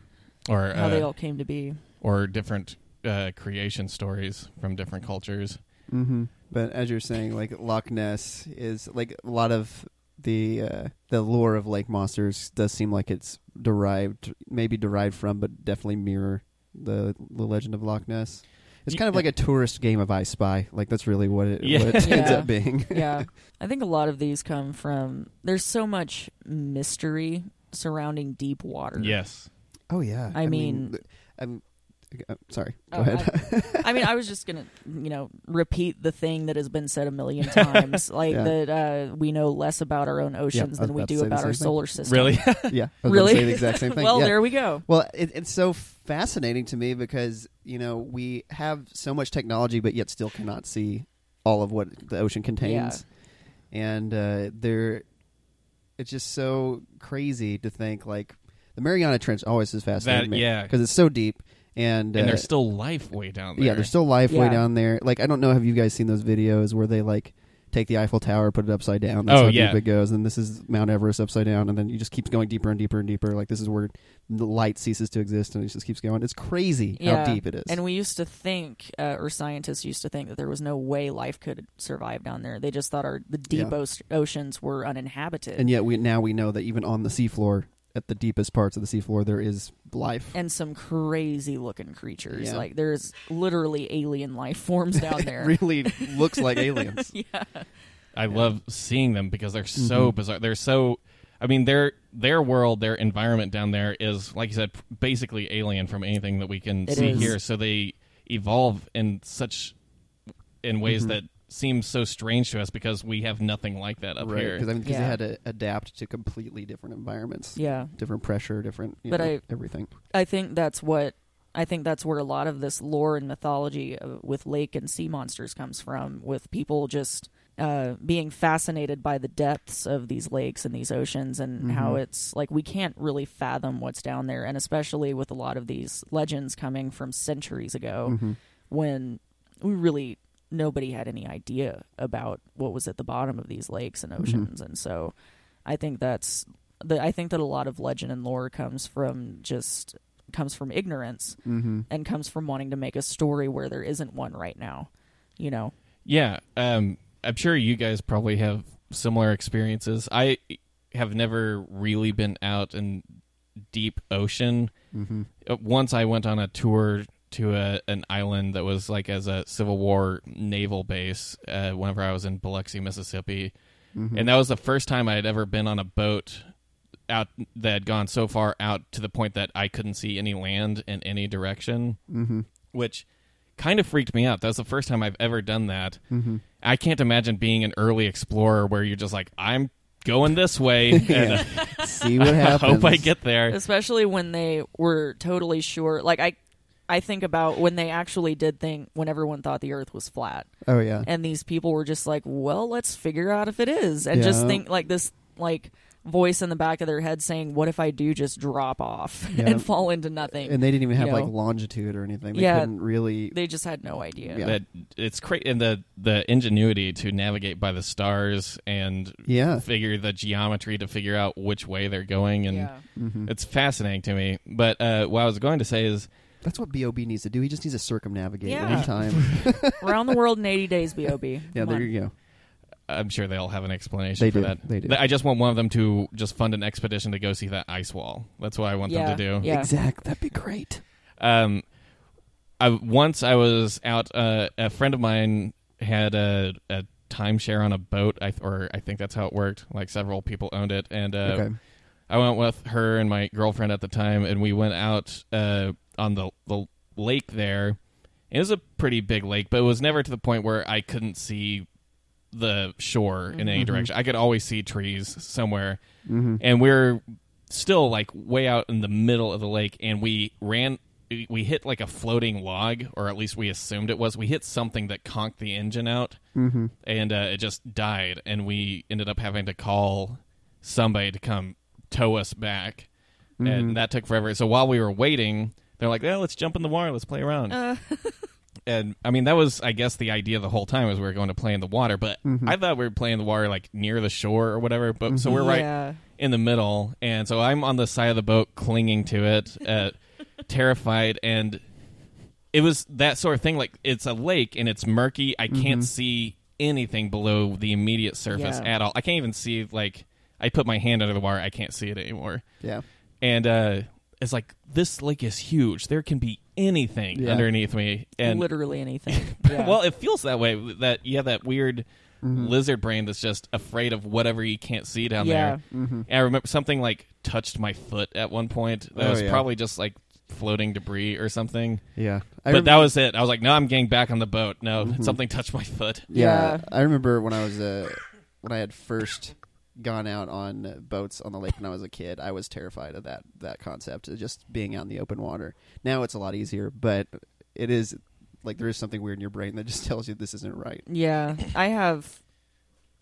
S5: or
S3: how
S5: uh,
S3: they all came to be.
S5: or different uh, creation stories from different cultures.
S2: mm-hmm. But as you're saying, like Loch Ness is like a lot of the uh, the lore of lake monsters does seem like it's derived, maybe derived from, but definitely mirror the the legend of Loch Ness. It's kind of like a tourist game of I Spy. Like that's really what it,
S5: Yeah.
S2: what it ends
S3: Yeah.
S2: up being. (laughs)
S3: yeah, (laughs) I think a lot of these come from. There's so much mystery surrounding deep water.
S5: Yes.
S2: Oh yeah.
S3: I mean-
S2: th- I'm uh, sorry. Go
S3: Oh,
S2: ahead. (laughs)
S3: I mean, I was just gonna, you know, repeat the thing that has been said a million times, (laughs) like
S2: Yeah.
S3: that uh, we know less about our own oceans
S2: I was
S3: than we do about our
S2: thing.
S3: solar system.
S5: Really? (laughs)
S2: yeah. I was
S3: really?
S2: say the exact same thing.
S3: well,
S2: yeah.
S3: there we go.
S2: Well, it, it's so fascinating to me because you know we have so much technology, but yet still cannot see all of what the ocean contains, and uh, there, it's just so crazy to think like the Mariana Trench always is fascinating
S5: That-
S2: me,
S5: yeah.
S2: because it's so deep, and,
S5: and
S2: uh,
S5: there's still life way down there.
S2: yeah, there's still life way down there. Like I don't know, have you guys seen those videos where they like take the Eiffel Tower, put it upside down. That's
S5: Oh,
S2: how
S5: yeah.
S2: deep it goes. And this is Mount Everest upside down, and then you just keep going deeper and deeper and deeper. Like this is where the light ceases to exist, and it just keeps going. It's crazy
S3: Yeah.
S2: how deep it is.
S3: And we used to think, uh, or scientists used to think that there was no way life could survive down there. They just thought our the deep
S2: Yeah.
S3: oce- oceans were uninhabited.
S2: And yet we now we know that even on the seafloor, at the deepest parts of the seafloor, there is life.
S3: and some crazy looking creatures.
S2: Yeah.
S3: Like there's literally alien life forms (laughs) down there.
S2: Really looks like (laughs) aliens.
S3: yeah.
S5: I love seeing them because they're so
S2: Mhm.
S5: bizarre. They're so. I mean, their their world, their environment down there is, like you said, basically alien from anything that we can
S3: It
S5: see
S3: is.
S5: here. So they evolve in such in ways
S2: Mhm.
S5: that seem so strange to us because we have nothing like that up
S2: right?
S5: here.
S2: Because I mean, 'cause
S3: Yeah.
S2: they had to adapt to completely different environments,
S3: Yeah.
S2: different pressure, different. You
S3: But
S2: know,
S3: I-
S2: everything.
S3: I think that's what I think that's where a lot of this lore and mythology uh, with lake and sea monsters comes from, with people just uh, being fascinated by the depths of these lakes and these oceans and how
S2: Mhm.
S3: it's like we can't really fathom what's down there, and especially with a lot of these legends coming from centuries ago
S2: Mhm.
S3: when we really nobody had any idea about what was at the bottom of these lakes and oceans and so i think that's the i think that a lot of legend and lore comes from just comes from ignorance
S2: Mhm.
S3: and comes from wanting to make a story where there isn't one right now you know
S5: Yeah, um, I'm sure you guys probably have similar experiences. I have never really been out in deep ocean.
S2: Mhm.
S5: Uh, Once I went on a tour to a, an island that was like as a Civil War naval base. Uh, whenever I was in Biloxi, Mississippi,
S2: Mhm.
S5: and that was the first time I had ever been on a boat out that had gone so far out to the point that I couldn't see any land in any direction,
S2: Mhm.
S5: which kind of freaked me out. That was the first time I've ever done that.
S2: Mhm.
S5: I can't imagine being an early explorer where you're just like, I'm going this way, (laughs) and uh,
S2: See what (laughs)
S5: I
S2: happens.
S5: hope I get there.
S3: especially when they were totally sure like i i think about when they actually did think when everyone thought the earth was flat
S2: Oh yeah.
S3: and these people were just like well let's figure out if it is and just think like this like voice in the back of their head saying, "What if I do just drop off (laughs)
S2: Yeah.
S3: and fall into nothing?"
S2: and they didn't even have
S3: you
S2: like
S3: know.
S2: longitude or anything. They
S3: Yeah.
S2: couldn't really.
S3: they just had no idea.
S2: Yeah.
S5: That it's crazy, and the the ingenuity to navigate by the stars and
S2: Yeah.
S5: figure the geometry to figure out which way they're going, and
S3: Yeah.
S2: hmm
S5: it's fascinating to me. But uh, what I was going to say is,
S2: That's what Bob needs to do. He just needs to circumnavigate
S3: Yeah.
S2: anytime.
S3: Around (laughs) the world in 80 days, (laughs) Bob.
S2: yeah,
S3: Come
S2: there
S3: on.
S2: you go.
S5: I'm sure they all have an explanation
S2: They
S5: for
S2: do.
S5: that.
S2: They do.
S5: I just want one of them to just fund an expedition to go see that ice wall. That's what I want
S3: Yeah.
S5: them to do.
S3: Yeah.
S2: Exact. That'd be great.
S5: Um, I once I was out. Uh, a friend of mine had a, a timeshare on a boat, I, or I think that's how it worked. Like several people owned it, and uh,
S2: okay.
S5: I went with her and my girlfriend at the time, and we went out uh, on the the lake there. It was a pretty big lake, but it was never to the point where I couldn't see the shore in any
S2: Mhm.
S5: direction. I could always see trees somewhere,
S2: Mm-hmm.
S5: and we're still like way out in the middle of the lake, and we ran. We hit like a floating log, or at least we assumed it was. We hit something that conked the engine out,
S2: Mm-hmm.
S5: and uh, it just died and we ended up having to call somebody to come tow us back
S2: Mm-hmm.
S5: and that took forever so while we were waiting they're like yeah let's jump in the water let's play around
S3: Uh, (laughs)
S5: and i mean that was i guess the idea the whole time was we were going to play in the water but
S2: Mhm.
S5: i thought we were playing in the water like near the shore or whatever but so we're right
S3: Yeah.
S5: in the middle and so i'm on the side of the boat clinging to it uh, (laughs) terrified and it was that sort of thing like it's a lake and it's murky i can't
S2: Mhm.
S5: see anything below the immediate surface
S3: Yeah.
S5: at all i can't even see like i put my hand under the water i can't see it anymore
S2: Yeah.
S5: and uh it's like this lake is huge there can be anything
S2: Yeah.
S5: underneath me and
S3: Literally anything. (laughs) Yeah.
S5: well it feels that way that you have that weird
S2: Mhm.
S5: lizard brain that's just afraid of whatever you can't see down
S3: yeah.
S5: there
S2: Mm-hmm.
S5: and I remember something like touched my foot at one point. That
S2: Oh,
S5: was
S2: yeah.
S5: probably just like floating debris or something.
S2: Yeah.
S5: but that was it. I was like, no, I'm getting back on the boat. No,
S2: Mhm.
S5: something touched my foot.
S2: Yeah,
S3: Yeah.
S2: I remember when I was uh, when I had first gone out on uh, boats on the lake when I was a kid. I was terrified of that that concept of just being out in the open water. Now it's a lot easier, but it is like there is something weird in your brain that just (laughs) tells you this isn't right.
S3: Yeah, I have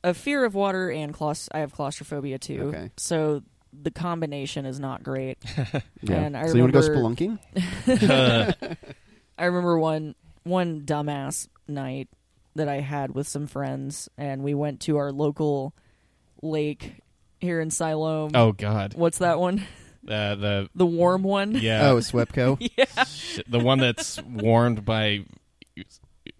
S3: a fear of water and claus- I have claustrophobia too.
S2: Okay.
S3: So the combination is not great. (laughs)
S2: Yeah.
S3: And I
S2: so you want to go
S3: remember-
S2: spelunking? (laughs)
S3: I remember one one dumbass night that I had with some friends, and we went to our local lake here in Siloam.
S5: Oh God,
S3: What's that one?
S5: uh, the (laughs)
S3: The warm one.
S5: yeah,
S2: Oh, Swepco. (laughs)
S5: yeah. the one that's warmed by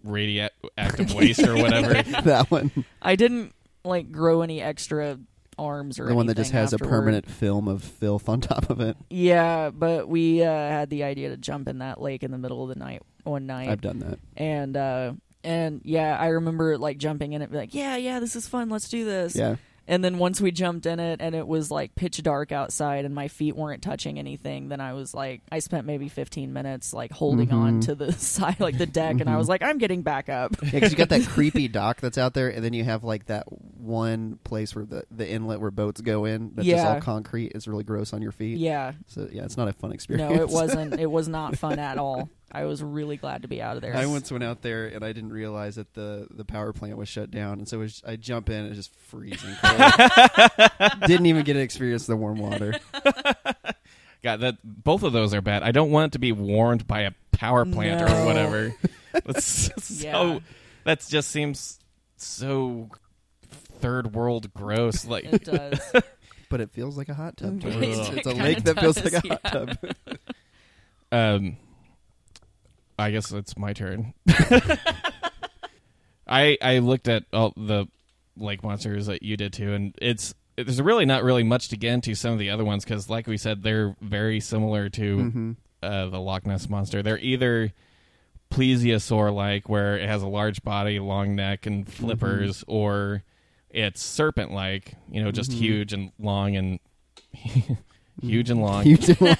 S5: radioactive waste or whatever. (laughs)
S2: that one,
S3: I didn't like grow any extra arms or
S2: the one that just
S3: anything
S2: has a permanent film of filth on top of it.
S3: Yeah, but we uh, had the idea to jump in that lake in the middle of the night one night,
S2: I've done that.
S3: and uh, and yeah, I remember like jumping in it, be like, yeah, yeah, this is fun, let's do this.
S2: Yeah.
S3: And then once we jumped in it, and it was like pitch dark outside, and my feet weren't touching anything, then I was like, I spent maybe 15 minutes like holding on
S2: Mhm.
S3: to the (laughs) side, like the deck, and I
S2: Mhm.
S3: was like, I'm getting back up.
S2: Yeah, because you got that (laughs) creepy dock that's out there, and then you have like that one place where the the inlet where boats go in that's just
S3: Yeah.
S2: all concrete. It's really gross on your feet.
S3: yeah,
S2: So yeah, it's not a fun experience.
S3: no, it wasn't. (laughs) It was not fun at all. I was really glad to be out of there.
S2: I once went out there and I didn't realize that the, the power plant was shut down, and so it was, I jump in and it's just freezing cold. (laughs) didn't even get to experience the warm water. (laughs)
S5: God, that both of those are bad. I don't want it to be warmed by a power plant or whatever. (laughs) That's so.
S3: Yeah.
S5: That just seems so third world gross. Like
S3: It does.
S2: But it feels like a hot tub. to
S5: It
S2: me. It's, it's a
S3: kinda
S2: lake that feels
S3: does,
S2: like a hot tub.
S5: Um, I guess it's my turn. (laughs) I I looked at all the lake monsters that you did too, and it's there's really not really much to get into some of the other ones because, like we said, they're very similar to
S2: Mhm.
S5: uh, the Loch Ness monster. They're either plesiosaur like, where it has a large body, long neck, and flippers, or it's serpent like, you know, just
S2: Mhm.
S5: huge and long and (laughs) huge and long.
S2: Huge and long. (laughs)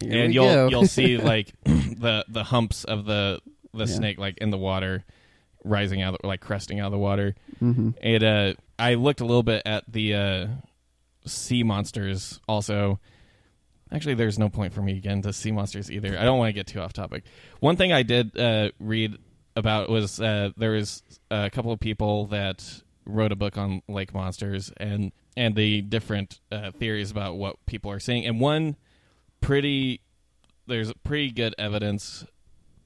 S2: Here
S5: and
S2: we
S5: you'll
S2: go.
S5: you'll see (laughs) like (clears throat) the the humps of the the
S2: Yeah.
S5: snake like in the water rising out like cresting out of the water
S2: Mhm.
S5: and uh i looked a little bit at the uh sea monsters also actually there's no point for me again to sea monsters either i don't want to get too off topic one thing i did uh read about was uh there was a couple of people that wrote a book on lake monsters and and the different uh, theories about what people are seeing. And one pretty, there's pretty good evidence,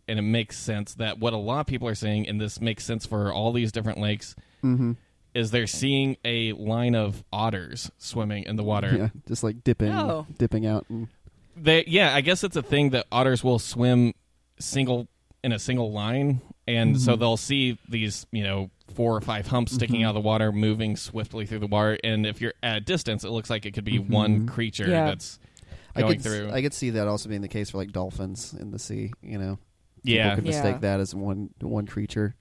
S5: and it makes sense that what a lot of people are saying, and this makes sense for all these different lakes,
S2: Mm-hmm.
S5: is they're seeing a line of otters swimming in the water.
S2: Yeah, just like dipping,
S3: Oh.
S2: dipping out. And,
S5: They, yeah, I guess it's a thing that otters will swim single in a single line, and so they'll see these, you know, four or five humps sticking out of the water, moving swiftly through the water. And if you're at a distance, it looks like it could be one creature
S3: Yeah.
S5: that's
S2: I
S5: going
S2: could,
S5: through.
S2: I could see that also being the case for like dolphins in the sea. You know,
S5: yeah,
S2: people could
S3: Yeah.
S2: mistake that as one one creature.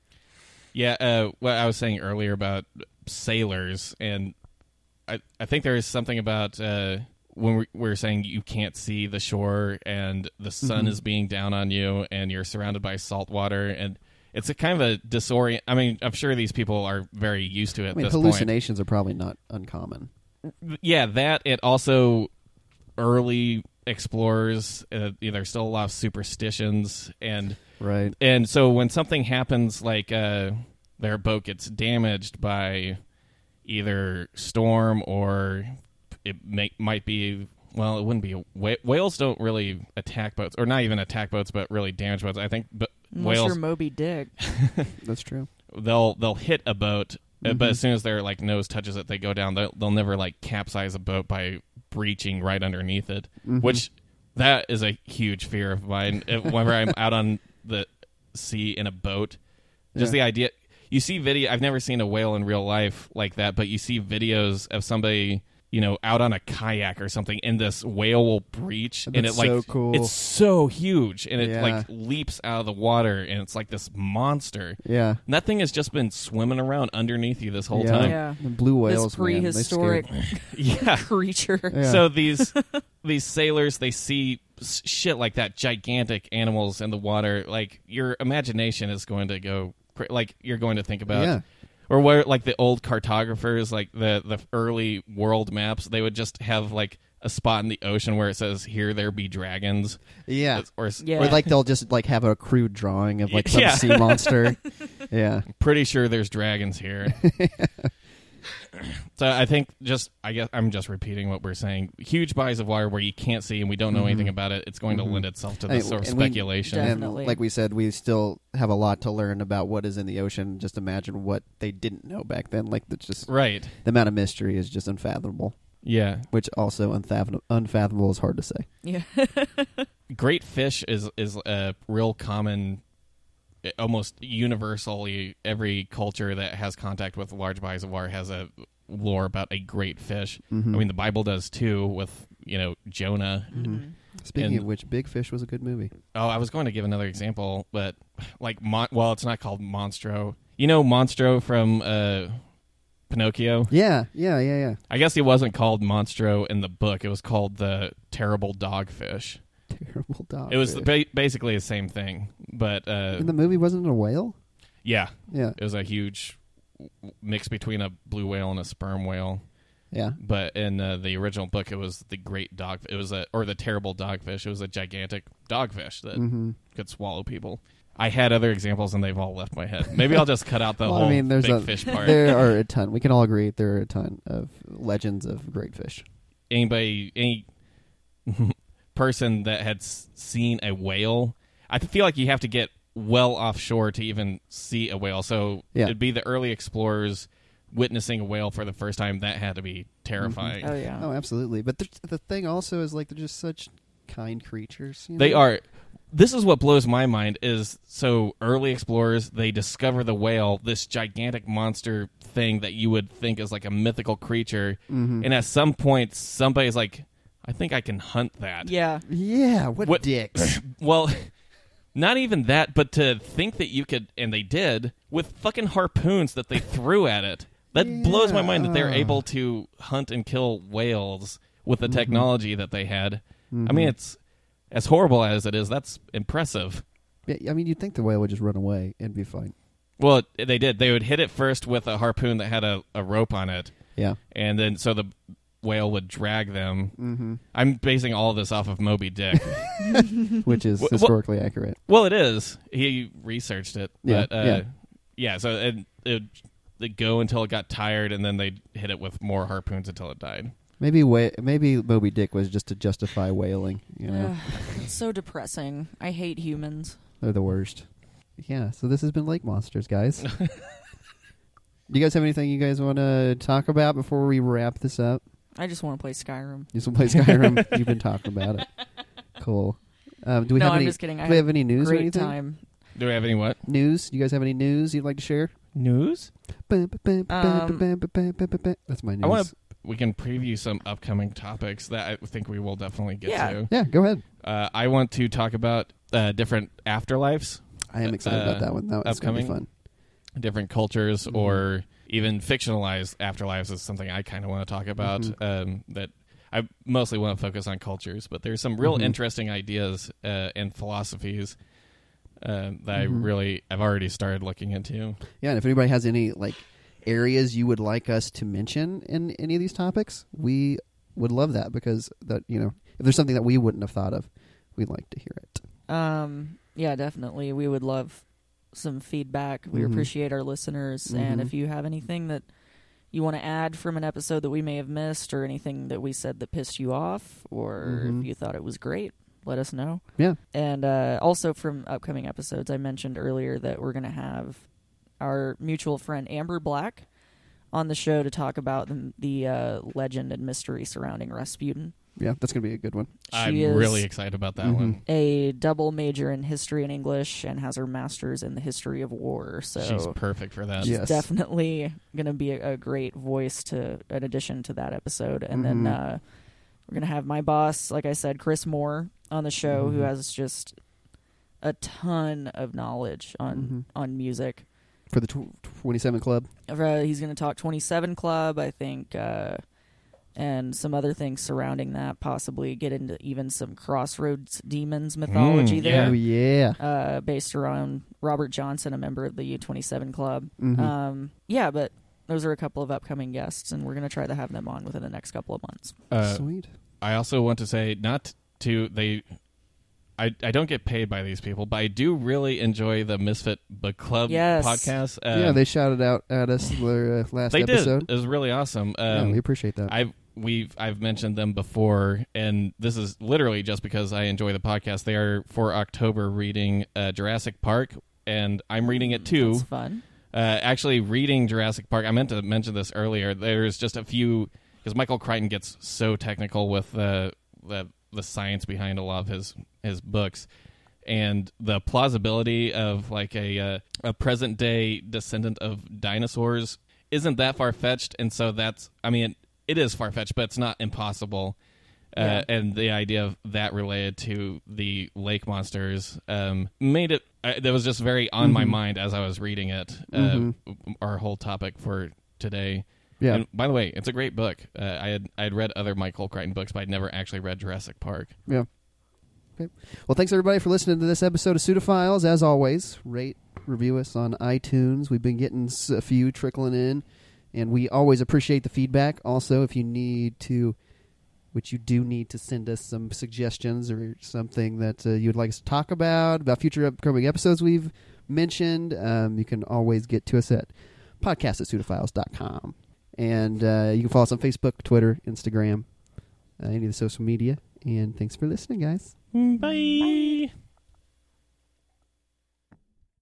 S5: Yeah, uh, what I was saying earlier about sailors, and I, I think there is something about uh, when we, we were saying you can't see the shore and the sun
S2: Mhm.
S5: is being down on you and you're surrounded by salt water and it's a kind of a disorient. I mean, I'm sure these people are very used to it
S2: I mean, hallucinations are probably not uncommon.
S5: Yeah, that it also early explorers. Uh, there's still a lot of superstitions and
S2: Right.
S5: and so when something happens like uh, their boat gets damaged by either storm or it may, might be well it wouldn't be wh- whales don't really attack boats or not even attack boats but really damage boats i think but
S3: Unless
S5: whales
S3: you're Moby Dick. (laughs)
S2: That's true.
S5: they'll they'll hit a boat uh, but as soon as their like nose touches it they go down they'll, they'll never like capsize a boat by breaching right underneath it
S2: Mhm.
S5: which that is a huge fear of mine If- whenever i'm (laughs) out on the sea in a boat just
S2: Yeah.
S5: the idea you see video i've never seen a whale in real life like that but you see videos of somebody you know out on a kayak or something and this whale will breach and it like
S2: so cool.
S5: it's so huge and it
S2: Yeah.
S5: like leaps out of the water and it's like this monster
S2: Yeah.
S5: and that thing has just been swimming around underneath you this whole
S2: yeah.
S5: time
S3: Yeah.
S2: The blue whales.
S3: this prehistoric
S2: scared- (laughs) (laughs)
S5: yeah
S3: creature.
S2: Yeah.
S5: so these (laughs) these sailors they see shit like that gigantic animals in the water like your imagination is going to go like you're going to think about
S2: Yeah.
S5: Or where like the old cartographers like the the early world maps they would just have like a spot in the ocean where it says here there be dragons
S2: Yeah.
S5: or
S3: Yeah.
S2: Or like they'll just like have a crude drawing of like some (laughs)
S5: Yeah.
S2: sea monster. (laughs) yeah.
S5: pretty sure there's dragons here (laughs) (clears throat) so i think just i guess i'm just repeating what we're saying huge bodies of water where you can't see and we don't know
S2: Mhm.
S5: anything about it it's going
S2: Mhm.
S5: to lend itself to
S2: Hey,
S5: this sort of
S2: and we-
S5: speculation
S3: Def-
S2: And like we said, we still have a lot to learn about what is in the ocean. Just imagine what they didn't know back then. Like it's just
S5: right
S2: the amount of mystery is just unfathomable.
S5: yeah
S2: Which also unfathom- unfathomable is hard to say.
S3: Yeah. (laughs)
S5: great fish is is a real common almost universally every culture that has contact with large bodies of water has a lore about a great fish
S2: Mhm.
S5: i mean the bible does too with you know jonah
S2: Mhm. Speaking
S5: and-
S2: of which, Big Fish was a good movie.
S5: oh i was going to give another example but like mon- well it's not called monstro you know monstro from uh pinocchio
S2: Yeah, yeah, yeah, yeah.
S5: i guess he wasn't called monstro in the book it was called the terrible dogfish (laughs)
S2: Terrible dog.
S5: it was
S2: fish.
S5: ba- basically the same thing but uh
S2: in the movie wasn't it a whale.
S5: yeah
S2: Yeah,
S5: It was a huge mix between a blue whale and a sperm whale.
S2: yeah.
S5: But in uh, the original book, it was the great dog. It was a or the terrible dogfish. It was a gigantic dogfish that
S2: hmm
S5: could swallow people. I had other examples and they've all left my head. Maybe I'll just cut out the
S2: Well,
S5: whole
S2: I mean, there's
S5: big
S2: a,
S5: fish part.
S2: There are a (laughs) ton. We can all agree there are a ton of legends of great fish.
S5: Anybody, any person that had s- seen a whale, I feel like you have to get well offshore to even see a whale. So
S2: Yeah.
S5: it'd be the early explorers witnessing a whale for the first time. That had to be terrifying.
S3: Oh yeah.
S2: Oh, absolutely. But the, the thing also is like they're just such kind creatures. you
S5: They
S2: know?
S5: are. This is what blows my mind is so early explorers they discover the whale, this gigantic monster thing that you would think is like a mythical creature,
S2: Mhm.
S5: and at some point somebody's like, "I think I can hunt that."
S3: Yeah.
S2: Yeah, what,
S5: What-
S2: dicks? (clears throat)
S5: Well, not even that, but to think that you could, and they did with fucking harpoons that they threw at it. That blows my mind that they're able to hunt and kill whales with the technology that they had. I
S2: Mhm.
S5: mean, it's as horrible as it is. That's impressive.
S2: Yeah, I mean, you'd think the whale would just run away and be fine.
S5: Well, they did. They would hit it first with a harpoon that had a, a rope on it,
S2: Yeah.
S5: and then so the whale would drag them.
S2: Mm-hmm.
S5: I'm basing all of this off of Moby Dick. (laughs)
S2: Which is
S5: Wh- wh-
S2: historically accurate.
S5: well, it is. He researched it,
S2: Yeah,
S5: but uh,
S2: yeah.
S5: yeah. So it, it they go until it got tired, and then they'd hit it with more harpoons until it died.
S2: Maybe wha- maybe Moby Dick was just to justify whaling. You know,
S3: Ugh, it's so depressing. I hate humans.
S2: they're the worst. Yeah. So this has been Lake Monsters, guys. Do (laughs) you guys have anything you guys want to talk about before we wrap this up?
S3: I just want to play Skyrim.
S2: You want to play Skyrim? (laughs) You've been talking about it. Cool. Um, do we
S3: no,
S2: have
S3: I'm
S2: any?
S3: just kidding. I
S2: do we have any
S3: a
S2: news or
S3: great
S2: anything?
S3: time.
S5: Do we have any what
S2: News? Do you guys have any news you'd like to share?
S5: news?
S2: That's my news.
S5: I want to. We can preview some upcoming topics that I think we will definitely get
S3: Yeah.
S5: to.
S2: Yeah, go ahead.
S5: Uh, I want to talk about uh, different afterlives,
S2: I am excited
S5: Uh,
S2: about that one. That was going to be
S5: upcoming?
S2: fun.
S5: different cultures,
S2: Mhm.
S5: or even fictionalized afterlives is something I kind of want to talk about.
S2: Mhm.
S5: Um, that I mostly want to focus on cultures, but there's some real
S2: Mhm.
S5: interesting ideas uh, and philosophies uh, that I
S2: Mhm.
S5: really I've already started looking into.
S2: Yeah, and if anybody has any like areas you would like us to mention in any of these topics, we would love that because that you know if there's something that we wouldn't have thought of, we'd like to hear it.
S3: Um, yeah, definitely. We would love some feedback. We
S2: Mhm.
S3: appreciate our listeners, and
S2: Mhm.
S3: if you have anything that you want to add from an episode that we may have missed, or anything that we said that pissed you off, or
S2: Mhm.
S3: if you thought it was great, let us know.
S2: Yeah.
S3: And uh, also from upcoming episodes, I mentioned earlier that we're going to have our mutual friend Amber Black on the show to talk about the, the uh, legend and mystery surrounding Rasputin.
S2: Yeah, that's going to be a good one.
S3: She
S5: I'm
S3: is
S5: really excited about that
S2: Mhm.
S5: one.
S3: a double major in history and English and has her master's in the history of war. So
S5: She's perfect for that.
S2: Yeah. Yes.
S3: definitely going to be a, a great voice to an addition to that episode. And then
S2: Mhm.
S3: uh, we're going to have my boss, like I said, Chris Moore, on the show, who
S2: Mhm.
S3: has just a ton of knowledge on
S2: Mhm.
S3: on music.
S2: For the tw- 27 Club.
S3: Uh, he's going to talk Twenty Seven Club, I think. Uh, and some other things surrounding that, possibly get into even some Crossroads Demons mythology
S5: Mm,
S3: there
S2: Oh, yeah.
S3: uh, based around Robert Johnson, a member of the U27 Club.
S2: Mhm.
S3: Um, yeah, but those are a couple of upcoming guests, and we're going to try to have them on within the next couple of months.
S5: Uh,
S2: Sweet.
S5: I also want to say not to they. I, I don't get paid by these people, but I do really enjoy the Misfit Book Club
S3: Yes.
S5: podcast. Um,
S2: yeah, they shouted out at us their uh, last
S5: they
S2: episode.
S5: did. It was really awesome.
S2: yeah,
S5: Um,
S2: we appreciate that.
S5: I've we've I've mentioned them before, and this is literally just because I enjoy the podcast. They are for October reading uh, Jurassic Park, and I'm reading it too.
S3: That's fun.
S5: Uh, actually, reading Jurassic Park, I meant to mention this earlier. There's just a few because Michael Crichton gets so technical with uh, the the science behind a lot of his his books, and the plausibility of like a uh, a present day descendant of dinosaurs isn't that far fetched, and so that's I mean it is far fetched, but it's not impossible. Uh,
S3: Yeah.
S5: and the idea of that related to the lake monsters um, made it. Uh, that was just very on my
S2: Mhm.
S5: mind as I was reading it. Uh,
S2: Mhm.
S5: Our whole topic for today.
S2: yeah.
S5: And by the way, it's a great book. Uh, I had I had read other Michael Crichton books, but I'd never actually read Jurassic Park.
S2: Yeah. Okay. Well, thanks everybody for listening to this episode of Pseudophiles. As always, rate, review us on iTunes. We've been getting a few trickling in, and we always appreciate the feedback. Also, if you need to, which you do need to send us some suggestions or something that uh, you'd like us to talk about about future upcoming episodes we've mentioned, um, you can always get to us at podcast at pseudophiles.com. And uh, you can follow us on Facebook, Twitter, Instagram, uh, any of the social media. And thanks for listening, guys.
S5: Bye.